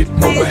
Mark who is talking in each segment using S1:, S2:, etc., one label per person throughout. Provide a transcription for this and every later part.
S1: Get more. ass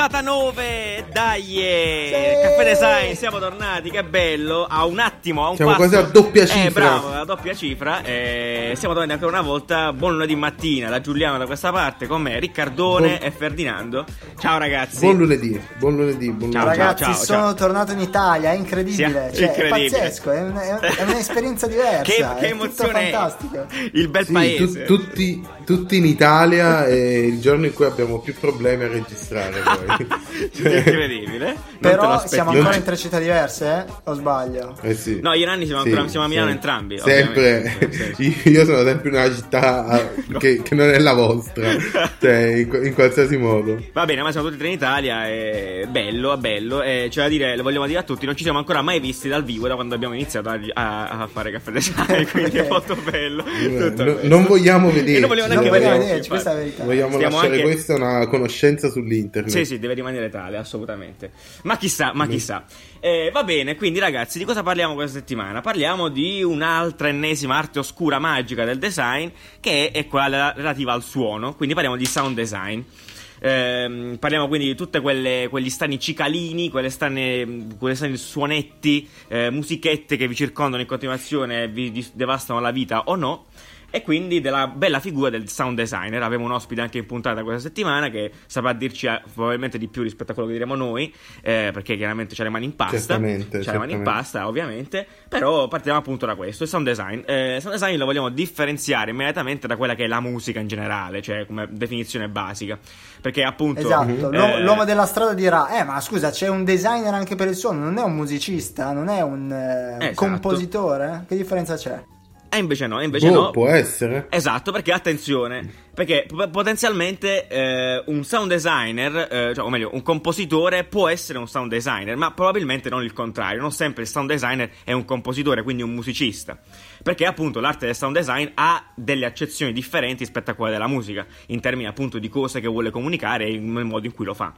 S2: puntata 9, dai, eh. Caffè Design, siamo tornati, che bello, a un attimo, a un
S3: Siamo
S2: passo.
S3: quasi a doppia
S2: Eh,
S3: cifra.
S2: bravo, a doppia cifra, eh, siamo tornati ancora una volta, buon lunedì mattina, da Giuliano da questa parte, con me Riccardone
S3: Buon-
S2: e Ferdinando. Ciao ragazzi.
S3: Buon lunedì, buon lunedì, buon
S2: Ciao,
S3: lunedì.
S4: Ragazzi,
S2: ciao,
S4: sono
S2: ciao.
S4: tornato in Italia, è incredibile.
S2: Sì,
S4: cioè,
S2: incredibile.
S4: È pazzesco, è, un- è un- è un'esperienza diversa.
S2: che, che emozione è.
S4: fantastico.
S2: Il bel
S3: Sì,
S2: paese.
S3: tu- tutti, tutti in Italia è il giorno in cui abbiamo più problemi a registrare poi. Cioè,
S2: Incredibile. Non
S4: Però siamo
S3: Non
S4: ancora in tre città diverse, eh? O sbaglio?
S3: eh sì.
S2: No, e Nanni siamo
S3: Sì,
S2: ancora siamo a Milano
S3: sì.
S2: entrambi.
S3: Sempre, io sono sempre in una città ah, che, che non è la vostra, cioè in, in qualsiasi modo.
S2: Va bene, ma siamo tutti e tre in Italia, è bello, è bello, e c'è da dire, lo vogliamo dire a tutti, non ci siamo ancora mai visti dal vivo da quando abbiamo iniziato a, a- a fare caffè design, quindi è molto bello. tutto
S3: No- non vogliamo vedere.
S2: E non vogliamo
S4: Non
S2: neanche
S4: vogliamo
S2: vederci,
S4: vederci, questa è la verità.
S3: Vogliamo
S2: Stiamo
S3: lasciare
S2: anche-
S3: questa una conoscenza sull'internet.
S2: Sì, sì, deve rimanere tale, assolutamente. Ma chissà, ma chissà. Eh, va bene, quindi ragazzi, di cosa parliamo questa settimana? Parliamo di un'altra ennesima arte oscura magica del design, che è quella relativa al suono, quindi parliamo di sound design. Ehm, parliamo quindi di tutti quegli strani cicalini, quelle strane, quelle strani suonetti, eh, musichette che vi circondano in continuazione e vi dis- devastano la vita o no. E quindi della bella figura del sound designer. Avevo un ospite anche in puntata questa settimana che saprà dirci eh, probabilmente di più rispetto a quello che diremo noi, eh, perché chiaramente c'ha le mani in pasta.
S3: Certamente,
S2: C'ha le mani in
S3: certamente.
S2: pasta, ovviamente. Però partiamo appunto da questo, il sound design. Eh, il sound design lo vogliamo differenziare immediatamente da quella che è la musica in generale, cioè come definizione basica. Perché appunto...
S4: Esatto,
S2: eh,
S4: l'uomo, l'uomo della strada dirà: Eh, ma scusa, c'è un designer anche per il suono, non è un musicista, non è un eh,
S2: Esatto.
S4: compositore? Che differenza c'è?
S2: E invece no, e invece
S3: Boh,
S2: no.
S3: può essere.
S2: Esatto, perché attenzione, perché p- potenzialmente eh, un sound designer, eh, cioè, o meglio, un compositore può essere un sound designer, ma probabilmente non il contrario, non sempre il sound designer è un compositore, quindi un musicista, perché appunto l'arte del sound design ha delle accezioni differenti rispetto a quelle della musica, in termini appunto di cose che vuole comunicare e il modo in cui lo fa.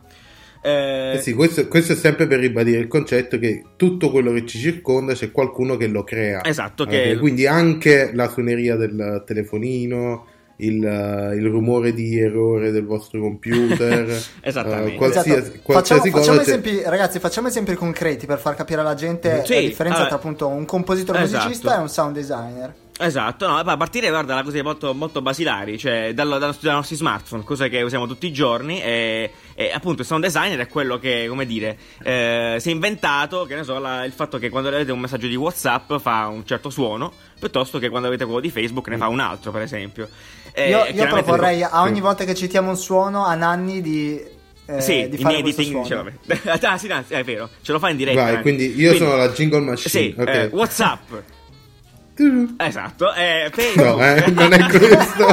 S2: Eh,
S3: Eh sì, questo, questo è sempre per ribadire il concetto che tutto quello che ci circonda c'è qualcuno che lo crea.
S2: Esatto,
S3: Eh,
S2: che-
S3: quindi anche la suoneria del telefonino, il, eh, il rumore di errore del vostro computer,
S2: Esattamente.
S3: eh, qualsiasi,
S4: Esatto.
S3: qualsiasi
S4: Facciamo,
S3: cosa.
S4: facciamo esempi, ragazzi, facciamo esempi concreti per far capire alla gente
S2: Sì,
S4: la differenza
S2: allora-
S4: tra appunto un compositore
S2: Esatto.
S4: musicista e un sound designer.
S2: Esatto, no, a partire guarda da cose molto, molto basilari, cioè dallo- dai nostri, dai nostri smartphone, cose che usiamo tutti i giorni e, e appunto il sound designer è quello che, come dire, eh, si è inventato, che ne so, la- il fatto che quando avete un messaggio di Whatsapp fa un certo suono, piuttosto che quando avete quello di Facebook ne fa un altro, per esempio. E
S4: io io
S2: chiaramente-
S4: proporrei a ogni volta che citiamo un suono a Nanni di, eh,
S2: Sì,
S4: di
S2: in
S4: fare
S2: editing, cioè, vabbè. ah, sì, no, è vero, ce lo fa in diretta.
S3: Vai,
S2: eh.
S3: quindi io sono la jingle machine.
S2: Sì,
S3: ok.
S2: eh, Whatsapp. Esatto, eh,
S3: No, eh, non è questo.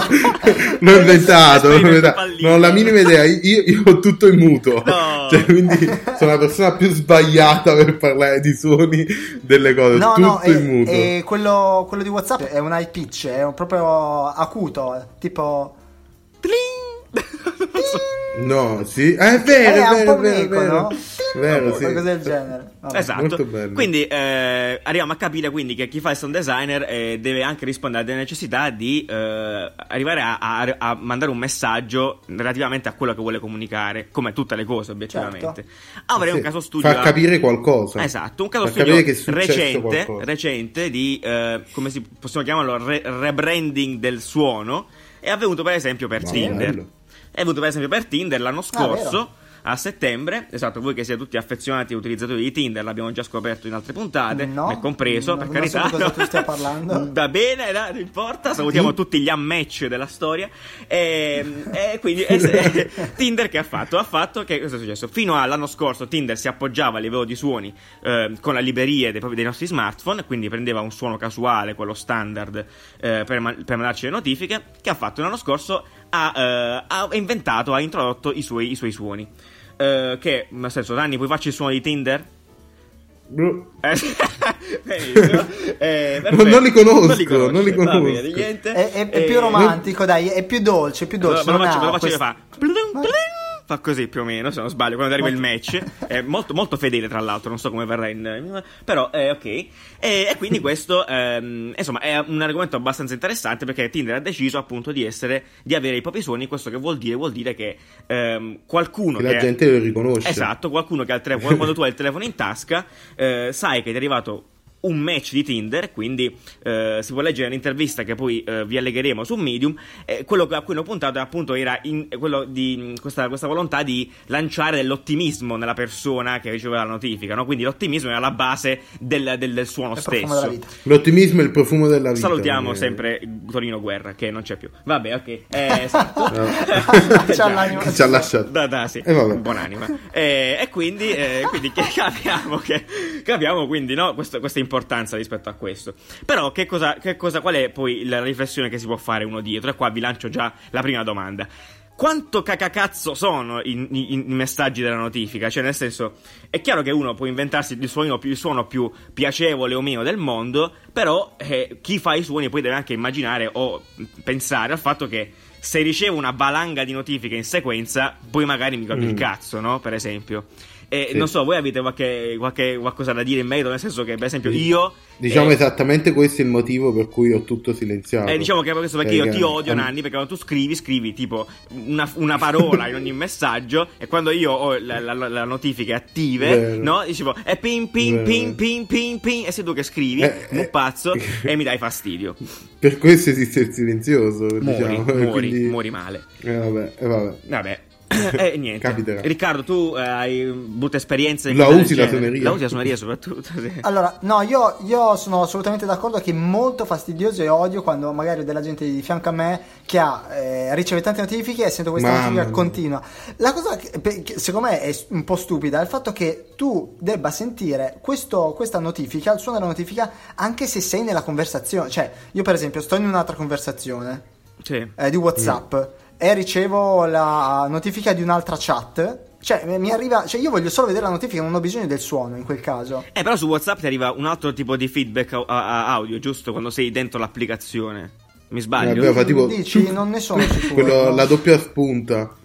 S3: L'ho inventato. l'ho
S2: Esperimento
S3: inventato. Non ho la minima idea. Io, io ho tutto in muto.
S2: No.
S3: Cioè, quindi sono la persona più sbagliata per parlare di suoni delle cose.
S4: No,
S3: tutto
S4: no,
S3: in
S4: e,
S3: muto.
S4: e quello, quello di WhatsApp è un high pitch, è un proprio acuto, tipo.
S3: No, sì. Ah, è vero,
S4: Eh,
S3: è vero,
S4: po'
S3: è vero, è
S4: meco,
S3: vero.
S4: no?
S3: Vero, sì.
S4: Qualcosa del genere. Vabbè.
S2: Esatto,
S3: Molto bello.
S2: quindi eh, arriviamo a capire quindi che chi fa il sound designer eh, deve anche rispondere a delle necessità di eh, arrivare a, a- a mandare un messaggio relativamente a quello che vuole comunicare, come tutte le cose obiettivamente. Avrei
S3: Sì,
S2: un caso studio...
S3: Fa capire qualcosa.
S2: Esatto, un caso
S3: Fa
S2: studio recente, recente di, eh, come si, possiamo chiamarlo, re- rebranding del suono, è avvenuto per esempio per
S3: Ma
S2: Tinder.
S3: bello.
S2: È avvenuto per esempio per Tinder l'anno scorso.
S4: vero?
S2: a settembre, esatto, voi che siete tutti affezionati utilizzatori di Tinder, l'abbiamo già scoperto in altre puntate,
S4: No,
S2: me compreso,
S4: non-
S2: per
S4: non so
S2: carità.
S4: di cosa tu stia parlando.
S2: Va bene, dai, non importa, salutiamo tutti gli unmatch della storia. E, e quindi e Tinder che ha fatto? Ha fatto che cosa è successo? Fino all'anno scorso Tinder si appoggiava a livello di suoni eh, con la libreria dei, dei nostri smartphone, quindi prendeva un suono casuale, quello standard, eh, per, per mandarci le notifiche. Che ha fatto l'anno scorso? Ha, eh, ha inventato, ha introdotto i suoi, i suoi suoni. Eh, che, nel senso, Danni, puoi farci il suono di Tinder? Eh. Eh,
S3: Non- non li conosco,
S2: Non li conosci,
S3: non li
S2: bene,
S3: conosco.
S2: niente.
S4: È, è- è più romantico, dai, è più dolce, più dolce.
S2: Me lo faccio, me lo faccio
S4: quest-
S2: fa. Blum, blum. Fa così più o meno, se non sbaglio, quando arriva il match. È molto, molto fedele, tra l'altro, non so come verrà in... però è ok. E, e quindi questo, ehm, insomma, è un argomento abbastanza interessante perché Tinder ha deciso appunto di essere, di avere i propri suoni, questo che vuol dire? Vuol dire che ehm, qualcuno
S3: Che
S2: che...
S3: la gente lo riconosce.
S2: Esatto, qualcuno che ha il telefono, quando tu hai il telefono in tasca, eh, sai che ti è arrivato un match di Tinder, quindi eh, si può leggere l'intervista che poi eh, vi allegheremo su Medium. eh, quello a cui hanno puntato appunto era in- quello di questa, questa volontà di lanciare dell'ottimismo nella persona che riceveva la notifica, no? quindi l'ottimismo era la base del, del- del suono
S4: Il
S2: stesso.
S3: L'ottimismo è il profumo della vita.
S2: Salutiamo
S3: Eh,
S2: sempre Torino Guerra che non c'è più. Vabbè, ok. Eh, esatto.
S3: Ci ha lasciato?
S2: Da, da, sì,
S3: E vabbè.
S2: buonanima. E, e quindi, eh, quindi che- capiamo, che, capiamo quindi no, questo- questa importanza rispetto a questo. Però che cosa, che cosa, qual è poi la riflessione che si può fare uno dietro? E qua vi lancio già la prima domanda. Quanto cacacazzo sono i, i- i messaggi della notifica? Cioè, nel senso, è chiaro che uno può inventarsi il suono più, il suono più piacevole o meno del mondo, però eh, chi fa i suoni poi deve anche immaginare o pensare al fatto che se ricevo una valanga di notifiche in sequenza, poi magari mi il
S3: Mm.
S2: cazzo, no? Per esempio. E
S3: Sì.
S2: non so, voi avete qualche, qualche- qualcosa da dire in merito? Nel senso che, per esempio, io.
S3: Diciamo
S2: eh,
S3: esattamente questo è il motivo per cui ho tutto silenziato.
S2: eh, diciamo che è questo perché io
S3: Perché-
S2: ti odio,
S3: eh,
S2: Nanni, perché quando tu scrivi, scrivi tipo una, una parola in ogni messaggio e quando io ho la, la- la- notifiche attive,
S3: Vero.
S2: no? Dicevo, è pin pin pin pin pin pin e sei tu che scrivi,
S3: Eh,
S2: un
S3: eh.
S2: pazzo, e mi dai fastidio.
S3: Per questo esiste il silenzioso.
S2: Muori,
S3: diciamo.
S2: muori,
S3: quindi-
S2: muori male.
S3: Eh, vabbè, eh, vabbè.
S2: Vabbè. E niente.
S3: Capiterà.
S2: Riccardo, tu eh, hai brutte esperienze. in
S3: La usi la suoneria?
S2: La usi la suoneria soprattutto. sì.
S4: Allora, no, io, io sono assolutamente d'accordo che è molto fastidioso e odio quando magari ho della gente di fianco a me che ha, eh, riceve tante notifiche e sento questa
S3: Mamma
S4: notifica
S3: mia.
S4: continua. La cosa che, che secondo me è un po' stupida è il fatto che tu debba sentire questo- questa notifica, il suono della notifica, anche se sei nella conversazione. Cioè, io per esempio sto in un'altra conversazione
S2: Sì.
S4: eh, di WhatsApp e ricevo la notifica di un'altra chat. Cioè, mi arriva. Cioè, io voglio solo vedere la notifica, non ho bisogno del suono in quel caso.
S2: Eh, però su WhatsApp ti arriva un altro tipo di feedback a- a- audio, giusto? Quando sei dentro l'applicazione. Mi sbaglio?
S3: Vabbè, fa tipo-
S4: Dici, non ne sono sicuro.
S3: Quello-
S4: no?
S3: la doppia spunta.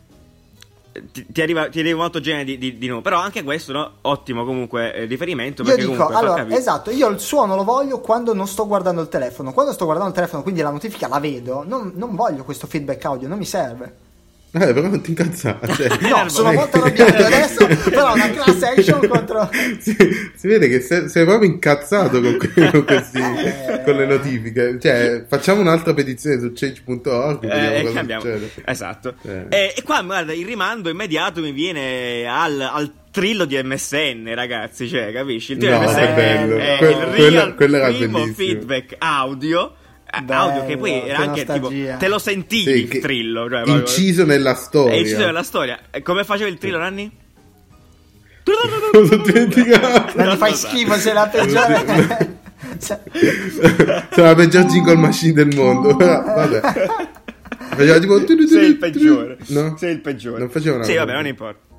S2: Ti, ti arriva, ti arriva un altro genere di, di, di no. Però anche questo, no? Ottimo comunque eh, riferimento.
S4: Io dico,
S2: comunque
S4: allora, esatto, io il suono lo voglio quando non sto guardando il telefono. Quando sto guardando il telefono, quindi la notifica la vedo, non, non voglio questo feedback audio, non mi serve.
S3: Eh, però non ti incazzare. Cioè,
S4: No, sono molto arrabbiato adesso, però una class action contro...
S3: si, si vede che sei, sei proprio incazzato con, con questi,
S4: Eh.
S3: con le notifiche. Cioè, facciamo un'altra petizione su change.org.
S2: Eh. Esatto.
S3: Eh.
S2: E, e qua, guarda, il rimando immediato mi viene al, al trillo di MSN, ragazzi. Cioè, capisci? Il trillo
S3: No,
S2: di MSN
S3: che bello.
S2: è
S3: Que-
S2: il
S3: quello-
S2: real
S3: quello era
S2: primo
S3: bellissimo.
S2: feedback audio.
S4: Bello,
S2: audio che poi era
S4: che
S2: anche tipo te lo sentivi
S3: Sì,
S2: il trillo cioè, proprio-
S3: inciso nella storia.
S2: è inciso nella storia E come faceva il trillo Nanni?
S3: Lo sono dimenticato.
S4: Non fai schifo, sei la peggiore...
S3: Sono la peggior jingle machine del mondo. Però, vabbè. Faceva tipo.
S2: sei il peggiore
S3: No?
S2: sei il peggiore
S3: Non faceva una
S2: sì vabbè non importa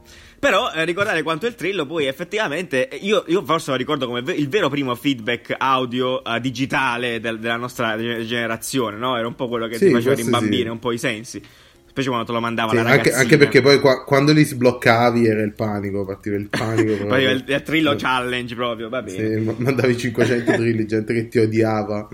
S2: però eh, ricordare quanto il trillo poi effettivamente eh, io, io forse lo ricordo come il vero primo feedback audio eh, digitale del- della nostra ge- generazione no? era un po' quello che
S3: Sì,
S2: ti faceva rimbambire
S3: sì.
S2: un po' i sensi specie quando te lo mandava
S3: Sì,
S2: la
S3: anche, anche perché poi qua- quando li sbloccavi era il panico, partiva il panico.
S2: poi il, il trillo challenge proprio va bene
S3: Sì, ma- mandavi 500 drilli, gente che ti odiava.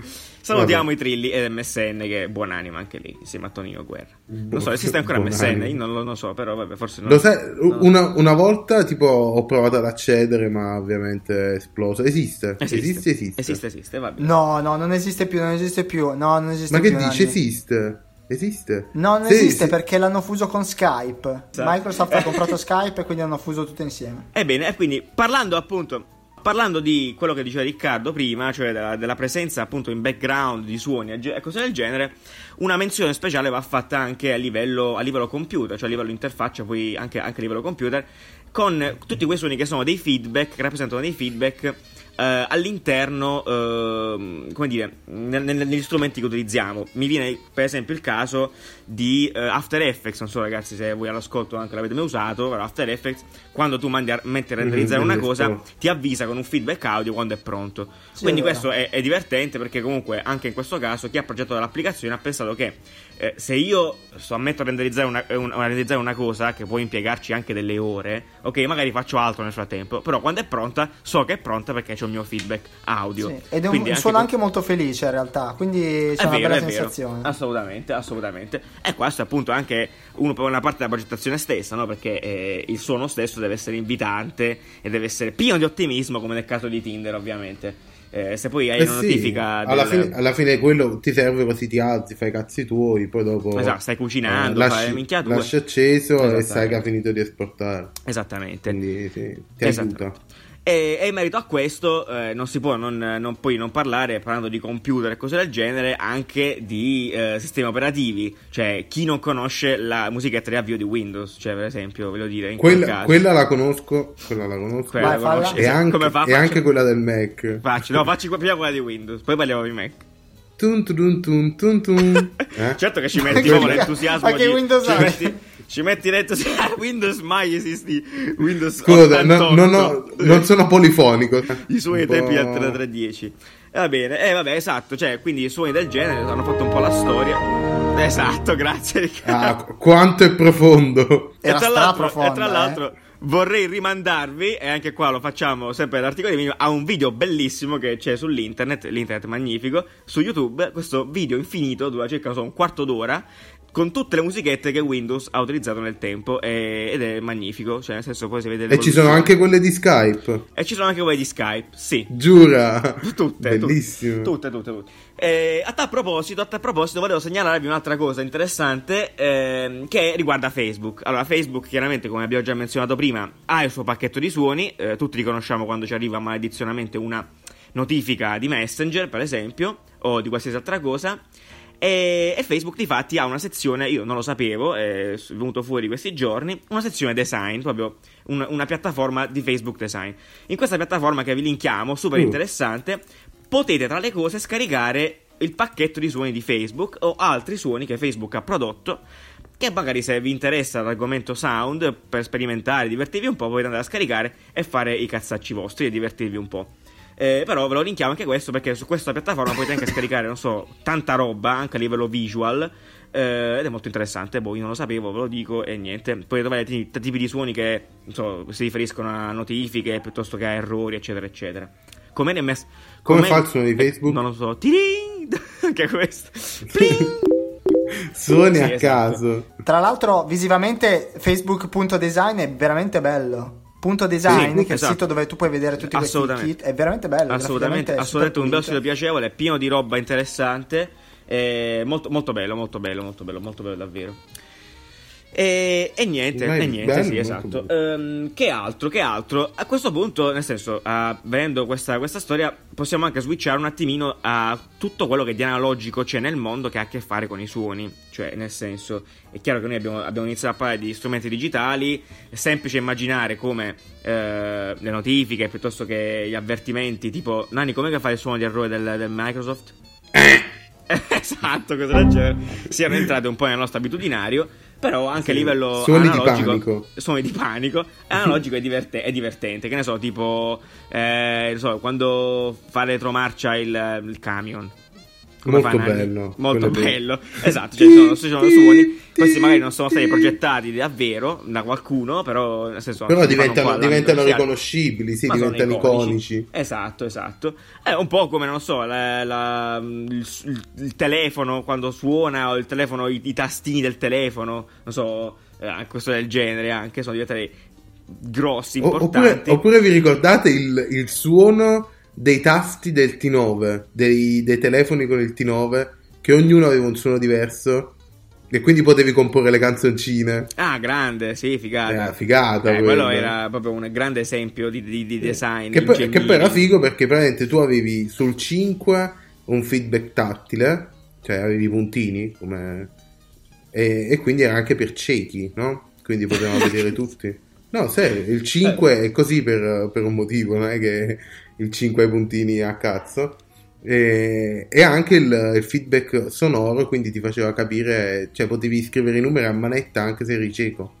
S2: Salutiamo
S3: Vabbè.
S2: i Trilli e MSN che è buonanima anche lì, insieme a Tonino Guerra. Non so, esiste ancora
S3: buonanima.
S2: MSN? Io non lo non so, però vabbè, forse no.
S3: Lo sai, una, una volta tipo ho provato ad accedere, ma ovviamente è esploso. Esiste,
S2: Esiste,
S3: esiste, esiste.
S2: esiste, esiste, va bene.
S4: No, no, non esiste più, non esiste più. No, non esiste
S3: Ma che
S4: più.
S3: dici?
S4: Nanni.
S3: Esiste? Esiste?
S4: No, non
S3: Sì,
S4: esiste
S3: sì.
S4: perché l'hanno fuso con Skype.
S2: Esatto.
S4: Microsoft ha comprato Skype e quindi hanno fuso tutto insieme.
S2: Ebbene, e quindi parlando appunto. Parlando di quello che diceva Riccardo prima, cioè della, della presenza appunto in background di suoni e cose del genere, una menzione speciale va fatta anche a livello, a livello computer, cioè a livello interfaccia, poi anche, anche a livello computer, con tutti quei suoni che sono dei feedback, che rappresentano dei feedback eh, all'interno, ehm, come dire, nel- nel- negli strumenti che utilizziamo. Mi viene per esempio il caso di eh, After Effects, non so ragazzi se voi all'ascolto anche l'avete mai usato, però After Effects, quando tu mandi a, metti a renderizzare
S3: Mhm,
S2: una cosa, ti avvisa con un feedback audio quando è pronto.
S4: Sì,
S2: Quindi
S4: è
S2: questo è, è divertente perché comunque anche in questo caso chi ha progettato l'applicazione ha pensato che eh, se io sto ammetto a renderizzare una, eh, un- a renderizzare una cosa che può impiegarci anche delle ore, ok, magari faccio altro nel frattempo, però quando è pronta so che è pronta perché c'è il mio feedback audio.
S4: Sì, Ed è un,
S2: Quindi
S4: un suono anche molto felice in realtà, quindi c'è
S2: è
S4: una
S2: vero,
S4: bella
S2: è vero.
S4: sensazione.
S2: Assolutamente, assolutamente. E questo è appunto anche uno, una parte della progettazione stessa, no? Perché eh, il suono stesso deve essere invitante e deve essere pieno di ottimismo, come nel caso di Tinder, ovviamente. Eh, se poi hai
S3: Eh
S2: una
S3: sì,
S2: notifica
S3: alla,
S2: del-
S3: fine, alla fine quello ti serve così ti alzi, fai i cazzi tuoi, poi dopo
S2: Esatto, stai cucinando,
S3: eh,
S2: fai
S3: lasci,
S2: le minchiature.
S3: lasci acceso e sai che ha finito di esportare.
S2: Esattamente.
S3: Quindi sì, ti
S2: Esattamente.
S3: aiuta.
S2: E, e in merito a questo eh, non si può non, non poi non parlare, parlando di computer e cose del genere, anche di eh, sistemi operativi. Cioè, chi non conosce la musichetta di avvio di Windows, cioè per esempio, voglio dire, in quel
S3: Quella,
S2: caso.
S3: quella la conosco, quella la conosco.
S2: Quella
S4: Vai,
S2: la
S4: falla.
S2: conosci?
S3: e anche,
S2: Come fa?
S3: e
S2: Faccio-
S3: anche quella del Mac.
S2: Facci, no, facci prima quella di Windows, poi parliamo di Mac.
S3: Tun tun tun tun tun. Eh?
S2: Certo che ci metti proprio l'entusiasmo
S4: anche
S2: di...
S4: Windows
S2: ci metti, ci metti l'entusiasmo... Windows mai esisti. Windows
S3: Scusa, no-
S2: 88.
S3: no, no, non sono polifonico.
S2: I suoni ai tempi
S3: po'-
S2: del 3310. E va bene, eh vabbè, esatto, cioè, quindi i suoni del genere hanno fatto un po' la storia. Esatto, grazie Riccardo.
S3: Ah, qu- quanto è profondo.
S4: Era
S2: e tra l'altro,
S4: straprofonda,
S2: e tra
S4: eh.
S2: l'altro vorrei rimandarvi, e anche qua lo facciamo sempre all'articolo di Vimeo, a un video bellissimo che c'è sull'internet, l'internet magnifico, su YouTube, questo video infinito, dura circa so, un quarto d'ora, con tutte le musichette che Windows ha utilizzato nel tempo, e- ed è magnifico, cioè nel senso poi si vede
S3: E ci sono anche quelle di Skype.
S2: E ci sono anche quelle di Skype, sì.
S3: Giura.
S2: Tutte,
S3: Bellissimo.
S2: Tutte, tutte, tutte. Eh, a tal proposito, a tal proposito, volevo segnalarvi un'altra cosa interessante ehm, che riguarda Facebook. Allora, Facebook, chiaramente, come abbiamo già menzionato prima, ha il suo pacchetto di suoni. eh, tutti riconosciamo quando ci arriva maledizionamente una notifica di Messenger, per esempio, o di qualsiasi altra cosa. E, e Facebook, di fatti, ha una sezione, io non lo sapevo, è venuto fuori questi giorni, una sezione design, proprio un- una piattaforma di Facebook Design. In questa piattaforma che vi linkiamo, super
S3: Uh.
S2: interessante, potete tra le cose scaricare il pacchetto di suoni di Facebook o altri suoni che Facebook ha prodotto che magari se vi interessa l'argomento sound per sperimentare, divertirvi un po', potete andare a scaricare e fare i cazzacci vostri e divertirvi un po'. Eh, però ve lo linkiamo anche questo perché su questa piattaforma potete anche scaricare, non so, tanta roba anche a livello visual. eh, ed è molto interessante, boh, io non lo sapevo, ve lo dico e niente. Potete trovare t- tipi di suoni che non so, si riferiscono a notifiche piuttosto che a errori, eccetera, eccetera. Come ne è messo?
S3: Come
S2: com'è-
S3: fa il suono di Facebook?
S2: Non lo so. Tiring! Anche questo. Pling!
S3: Suoni
S2: Sì,
S3: a
S2: esatto.
S3: caso.
S4: Tra l'altro, visivamente, Facebook.design è veramente bello. Punto design,
S2: Sì,
S4: che è
S2: esatto.
S4: il sito dove tu puoi vedere tutti questi kit, è veramente bello.
S2: Assolutamente, assolutamente un bello sito piacevole, è pieno di roba interessante. molto, molto bello, molto bello, molto bello, molto bello davvero. E, e niente, e niente,
S3: bello,
S2: sì, esatto. Ehm, che altro, che altro? A questo punto, nel senso, ah, vedendo questa, questa storia, possiamo anche switchare un attimino a tutto quello che di analogico c'è nel mondo che ha a che fare con i suoni. Cioè, nel senso, è chiaro che noi abbiamo, abbiamo iniziato a parlare di strumenti digitali, è semplice immaginare come eh, le notifiche piuttosto che gli avvertimenti, tipo, Nani, come che fa il suono di errore del, del Microsoft? esatto, cose del genere, siano entrate un po' nel nostro abitudinario. Però anche a
S3: Sì.
S2: livello
S3: Suoni di
S2: analogico,
S3: panico.
S2: suoni di panico, analogico è, diverte- è divertente. Che ne so, tipo, eh, non so, quando fa retromarcia il, il camion.
S3: Molto
S2: fa, Nanni?
S3: bello,
S2: Molto bello. Esatto, cioè sono, sono suoni. Questi magari non sono stati progettati davvero da qualcuno, però nel senso
S3: Però
S2: fanno
S3: diventano, diventano riconoscibili, sì, diventano iconici.
S2: Esatto, esatto. È un po' come, non so, la- la- il, il- telefono quando suona, o il telefono, i, i tastini del telefono, non so, eh, questo del genere anche, sono diventati grossi,
S3: O- oppure,
S2: importanti.
S3: oppure vi ricordate il, il suono dei tasti del T9, dei, dei telefoni con il T9, che ognuno aveva un suono diverso e quindi potevi comporre le canzoncine.
S2: Ah, grande, sì, figata.
S3: Era figata
S2: Eh, quello
S3: quello.
S2: era proprio un grande esempio di, di- di design.
S3: Che poi, che poi era figo perché praticamente tu avevi sul 5 un feedback tattile, cioè avevi i puntini, come... e, e quindi era anche per ciechi, no? Quindi potevamo vedere tutti. No, serio, il 5 è così per, per un motivo, non è che il 5 ha i puntini a cazzo. E, e anche il, il feedback sonoro, quindi ti faceva capire, cioè potevi scrivere i numeri a manetta anche se eri cieco.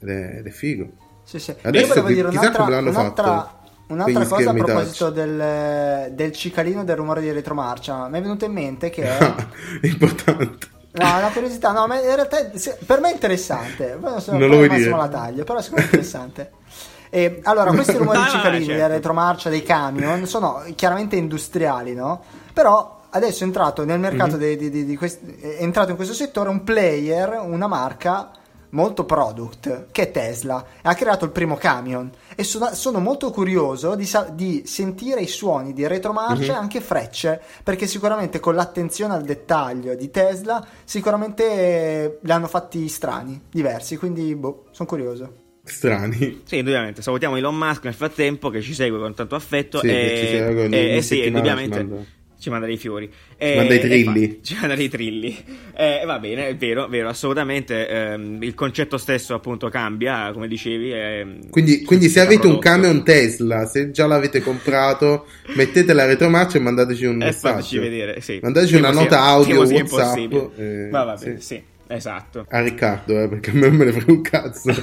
S3: Ed è, ed è figo.
S4: Sì, sì.
S3: Adesso chi-
S4: dire
S3: chissà
S4: un'altra,
S3: come l'hanno
S4: un'altra,
S3: fatto.
S4: Un'altra cosa a proposito del, del cicalino del rumore di retromarcia, mi è venuto in mente che...
S3: Importante.
S4: No, è una curiosità, no, ma in realtà per me è interessante. Poi non so
S3: Non lo vuoi dire?
S4: la taglio, però secondo me è interessante. E, allora, questi rumori
S2: No,
S4: di
S2: no,
S4: cicalini,
S2: certo.
S4: della retromarcia, dei camion, sono chiaramente industriali, no? Però adesso è entrato nel mercato
S3: Mhm.
S4: dei- di, di- di questi- è entrato in questo settore un player, una marca molto product, che è Tesla. Ha creato il primo camion e sono, sono molto curioso di, sa- di sentire i suoni di retromarcia e
S3: Mhm.
S4: anche frecce, perché sicuramente con l'attenzione al dettaglio di Tesla, sicuramente eh, li hanno fatti strani, diversi, quindi boh, sono curioso.
S3: Strani.
S2: Sì, indubbiamente. Salutiamo Elon Musk nel frattempo che ci segue con tanto affetto.
S3: Sì,
S2: e,
S3: ci segue ogni-
S2: e- e sì, indubbiamente.
S3: ci manda-
S2: Ci manda dei fiori.
S3: manda i trilli.
S2: e fa- ci manda dei trilli. Eh, va bene, è vero, vero, assolutamente. ehm, il concetto stesso, appunto, cambia, come dicevi. ehm,
S3: Quindi, quindi se avete un
S2: prodotto.
S3: camion Tesla, se già l'avete comprato, mettete la retromarcia e mandateci un
S2: Eh, fateci
S3: messaggio.
S2: vedere, sì.
S3: Mandateci
S2: Temo
S3: una
S2: sia-
S3: nota audio WhatsApp. eh,
S2: Ma va bene,
S3: sì.
S2: sì, esatto.
S3: A Riccardo, eh, perché a me non me ne frega un cazzo,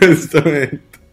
S3: onestamente.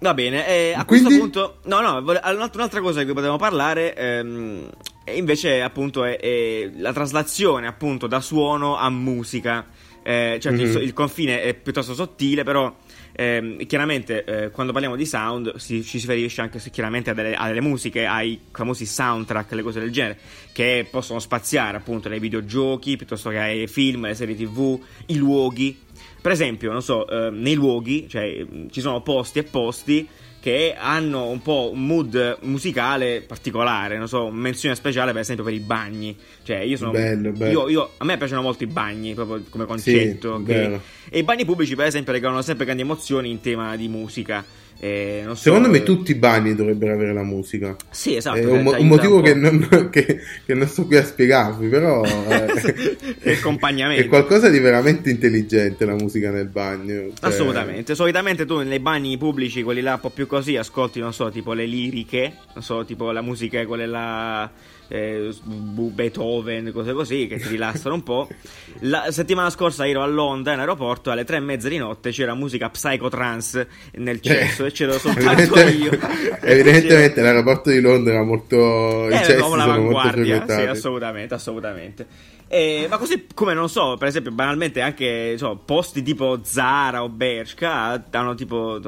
S2: Va bene, e a
S3: Quindi?
S2: questo punto, no, no, un'altra cosa di cui potevamo parlare, ehm, invece, appunto, è, è la traslazione, appunto, da suono a musica. Eh, certo, il,
S3: Mhm.
S2: so- il confine è piuttosto sottile, però, ehm, chiaramente, eh, quando parliamo di sound, si- ci si riferisce anche se- chiaramente a delle, a delle musiche, ai famosi soundtrack, le cose del genere, che possono spaziare, appunto, dai videogiochi, piuttosto che ai film, alle serie tv, i luoghi. Per esempio, non so, eh, nei luoghi, cioè ci sono posti e posti che hanno un po' un mood musicale particolare, non so, menzione speciale per esempio per i bagni. Cioè, io sono
S3: Bello, bello.
S2: Io, io- a me piacciono molto i bagni, proprio come concetto.
S3: Sì, vero.
S2: E i bagni pubblici, per esempio, regalano sempre grandi emozioni in tema di musica. Eh, so,
S3: Secondo me
S2: eh,
S3: tutti i bagni dovrebbero avere la musica.
S2: Sì, esatto.
S3: è un, un motivo
S2: po'.
S3: che non, che- che non sto qui a spiegarvi, però eh,
S2: È accompagnamento.
S3: è qualcosa di veramente intelligente la musica nel bagno. cioè-
S2: Assolutamente, solitamente tu nei bagni pubblici, quelli là un po' più così, ascolti, non so, tipo le liriche, non so, tipo la musica, quelle là, eh, Beethoven, cose così, che ti rilassano un po'. La settimana scorsa ero a Londra, in aeroporto, alle tre e mezza di notte c'era musica psychotrance nel cesso e c'ero soltanto io.
S3: Evidente- Evidentemente l'aeroporto di Londra era molto... i
S2: Eh,
S3: cessi
S2: proprio
S3: sono molto
S2: sì, assolutamente, assolutamente. Eh, ma così come non so, per esempio, banalmente anche so, posti tipo Zara o Bershka hanno tipo,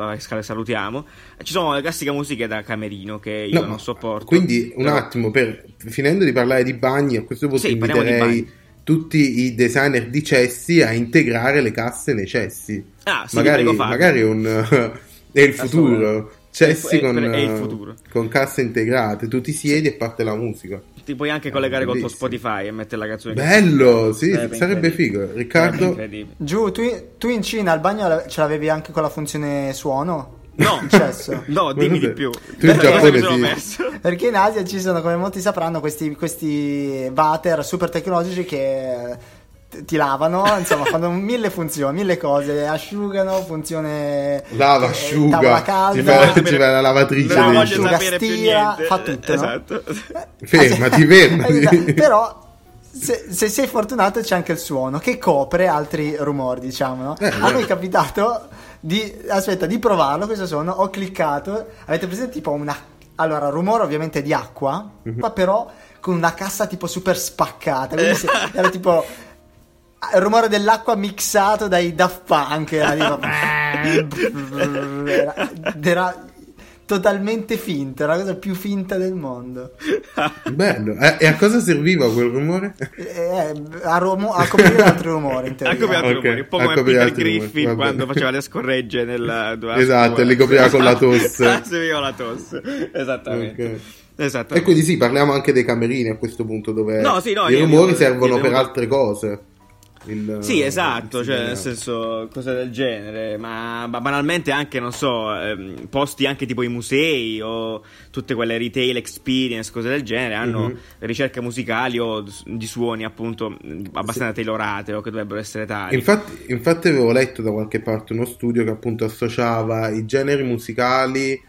S2: salutiamo, ci sono le classiche musiche da camerino che io
S3: No,
S2: non sopporto.
S3: Quindi un
S2: Però-
S3: attimo, per, finendo di parlare di bagni, a questo punto
S2: Sì,
S3: inviterei tutti i designer di cessi a integrare le casse nei cessi.
S2: Ah, sì,
S3: magari, magari un, è il futuro. Cessi
S2: È- è-
S3: con,
S2: è il futuro.
S3: con casse integrate, tu ti siedi e parte la musica.
S2: Ti puoi anche collegare col tuo. Spotify e mettere la canzone.
S3: Bello, sì,
S2: Sarebbe
S3: sarebbe figo. Riccardo.
S4: Giù, tu, tu in Cina al bagno ce l'avevi anche con la funzione suono?
S2: No, no, dimmi di più.
S3: Tu in Giappone
S2: mi sono
S3: sì.
S4: Perché in Asia ci sono, come molti sapranno, questi, questi water super tecnologici che eh, ti lavano, insomma, fanno mille funzioni, mille cose, asciugano, funzione
S3: lava,
S4: eh,
S3: asciuga,
S4: tavola calda,
S3: fa, ci fa la lavatrice
S2: Non
S3: dentro.
S4: asciuga
S2: sapere più
S4: stira,
S2: niente.
S4: fa tutto, no?
S2: Esatto.
S3: Fermati, fermati.
S4: Esatto, Però se, se sei fortunato c'è anche il suono che copre altri rumori, diciamo. No?
S3: Eh,
S4: A me
S3: eh.
S4: è capitato di aspetta, di provarlo questo suono, ho cliccato, avete presente tipo una allora, rumore ovviamente di acqua,
S3: Mhm.
S4: ma però con una cassa tipo super spaccata, quindi se- era tipo il rumore dell'acqua mixato dai Daft Punk era, tipo- era, era totalmente finto, era la cosa più finta del mondo.
S3: Bello. Eh, e a cosa serviva quel rumore?
S4: Eh, a, rumo- a coprire altri rumori in teoria.
S2: A coprire altri
S3: Ok,
S2: rumori, un po'
S3: a
S2: come Peter
S3: rumori,
S2: Griffin quando faceva le scorregge nella
S3: Esatto,
S2: scuola.
S3: li copriva con la tosse.
S2: Serviva la tosse, esattamente.
S3: Ok.
S2: Esattamente.
S3: E quindi sì, parliamo anche dei camerini a questo punto dove
S2: No, sì, no,
S3: i
S2: io-
S3: rumori
S2: io-
S3: servono
S2: io-
S3: per altre cose. Il-
S2: Sì, esatto,
S3: il
S2: cioè nel senso cose del genere, ma, ma banalmente anche, non so, ehm, posti anche tipo i musei o tutte quelle retail experience, cose del genere, hanno
S3: Mhm.
S2: ricerche musicali o di suoni appunto mh, abbastanza tailorate o che dovrebbero essere tali.
S3: Infatti, infatti avevo letto da qualche parte uno studio che appunto associava i generi musicali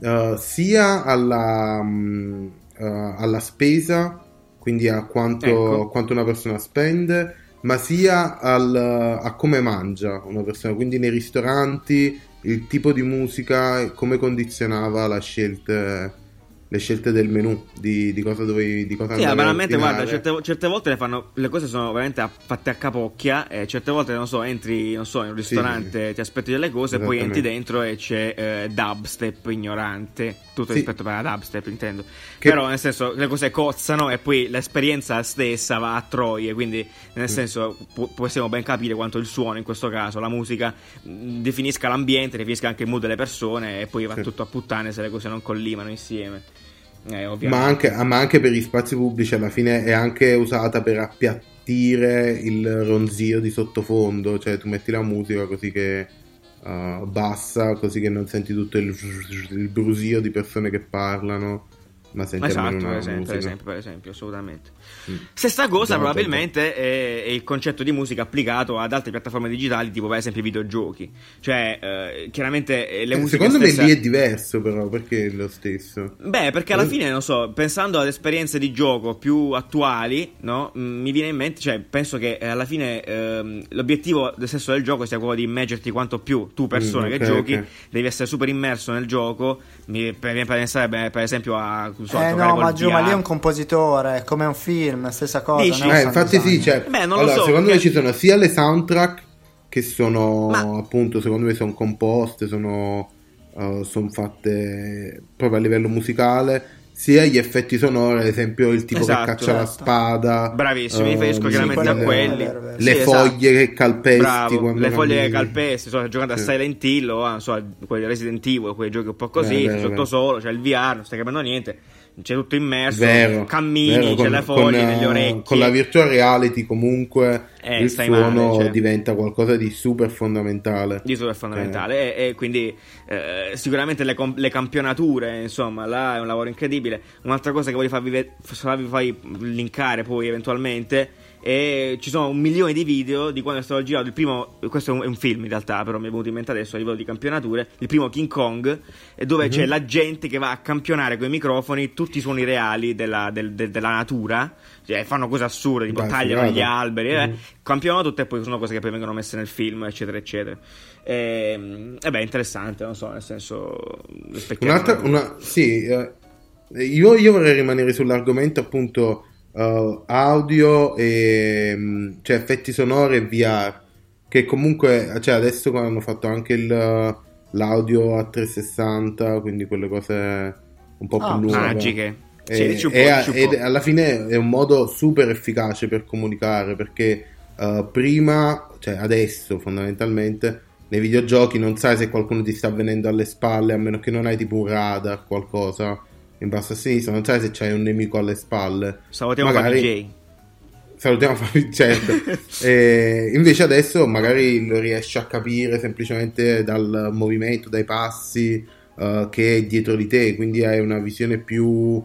S3: eh, sia alla, mm, eh, alla spesa, quindi a quanto,
S2: Ecco.
S3: quanto una persona spende, ma sia al- a come mangia una persona. Quindi nei ristoranti il tipo di musica come condizionava la scelta, le scelte del menu, di, di cosa dovevi di cosa
S2: Sì,
S3: ordinare.
S2: guarda, certe, certe volte le, fanno, le cose sono veramente a- fatte a capocchia. E certe volte, non so, entri non so, in un ristorante, ti aspetti delle cose, poi entri dentro e c'è eh, dubstep ignorante. Tutto
S3: Sì.
S2: rispetto per la dubstep, intendo.
S3: Che-
S2: Però, nel senso, le cose cozzano e poi l'esperienza stessa va a troie. Quindi, nel
S3: Mm.
S2: senso, pu- possiamo ben capire quanto il suono, in questo caso, la musica, mh, definisca l'ambiente, definisca anche il mood delle persone. E poi va
S3: Sì.
S2: tutto a puttane se le cose non collimano insieme. Eh,
S3: Ma anche, ah, ma anche per gli spazi pubblici alla fine è anche usata per appiattire il ronzio di sottofondo, cioè tu metti la musica così che uh, bassa, così che non senti tutto il, il brusio di persone che parlano, ma senti
S2: Esatto,
S3: almeno
S2: per
S3: una
S2: esempio, per esempio, per esempio, assolutamente.
S3: Mm.
S2: Stessa cosa
S3: Esatto,
S2: probabilmente è, è il concetto di musica applicato ad altre piattaforme digitali, tipo per esempio i videogiochi. Cioè, eh, chiaramente eh, le
S3: Eh,
S2: musiche
S3: Secondo
S2: stesse-
S3: me lì è diverso però, perché è lo stesso?
S2: Beh, perché alla
S3: Eh.
S2: fine, non so, pensando ad esperienze di gioco più attuali, no? Mi viene in mente, cioè, penso che eh, alla fine ehm, l'obiettivo del senso del gioco sia quello di immergerti quanto più tu, persona
S3: Mm,
S2: che
S3: ok,
S2: giochi,
S3: ok.
S2: devi essere super immerso nel gioco. Mi viene per pensare, beh, per esempio, a. so,
S4: eh no, ma giù, ma lì è un compositore, è come un film, stessa cosa.
S2: Dici?
S3: Eh, infatti sì,
S4: designer.
S3: cioè,
S2: Beh, non lo
S3: allora,
S2: so,
S3: secondo
S2: perché-
S3: me ci sono sia le soundtrack che sono
S2: Ma-
S3: appunto, secondo me sono composte, sono, uh, sono fatte proprio a livello musicale, sia gli effetti sonori, ad esempio il tipo
S2: Esatto,
S3: che caccia la
S4: esatto.
S3: spada.
S2: Bravissimo, mi
S3: uh,
S2: riferisco chiaramente a quelli.
S4: vero, è vero.
S3: Le
S2: Sì,
S3: foglie
S2: esatto.
S3: che calpesti
S2: Bravo, le foglie
S3: cammini.
S2: calpesti, sto giocando a
S3: Sì.
S2: Silent Hill o a, non so, quelli Resident Evil, quei giochi un po' così,
S3: Eh, vero,
S2: sotto
S3: vero.
S2: solo, c'è il VR, non stai capendo niente, c'è tutto immerso,
S3: Vero,
S2: cammini,
S3: vero,
S2: c'è
S3: con-
S2: le foglie
S3: con,
S2: nelle
S3: eh,
S2: orecchie.
S3: Con la virtual reality comunque
S2: Eh,
S3: il suono
S2: male, cioè.
S3: diventa qualcosa di super fondamentale.
S2: Di super fondamentale e, e quindi eh, sicuramente le, le campionature insomma là è un lavoro incredibile un'altra cosa che voglio farvi, farvi fai linkare poi eventualmente e ci sono un milione di video di quando è stato girato il primo questo è un, è un film in realtà però mi è venuto in mente adesso a livello di campionature il primo King Kong dove
S3: Mhm.
S2: c'è la gente che va a campionare con i microfoni tutti i suoni reali della, del- del- della natura. Cioè, fanno cose assurde tipo
S3: Dai,
S2: tagliano gli alberi eh,
S3: Mhm.
S2: campionano tutte e poi sono cose che poi vengono messe nel film eccetera eccetera. E, e beh interessante non so nel senso
S3: Un'altra, una, sì, eh, io, io vorrei rimanere sull'argomento appunto eh, audio e mm, cioè effetti sonori e VR, che comunque cioè adesso quando hanno fatto anche il, l'audio a 360, quindi quelle cose un po'
S4: Ah,
S3: più lunghe.
S2: magiche.
S3: E,
S2: Sì,
S3: e-
S2: un
S3: ed alla fine è un modo super efficace per comunicare perché eh, prima, cioè adesso fondamentalmente, nei videogiochi non sai se qualcuno ti sta venendo alle spalle a meno che non hai tipo un radar, qualcosa in basso a sinistra, non sai se c'hai un nemico alle spalle.
S2: salutiamo
S3: Magari-
S2: DJ
S3: Salutiamo Fabio, certo. E invece adesso magari lo riesci a capire semplicemente dal movimento, dai passi eh, che è dietro di te, quindi hai una visione più...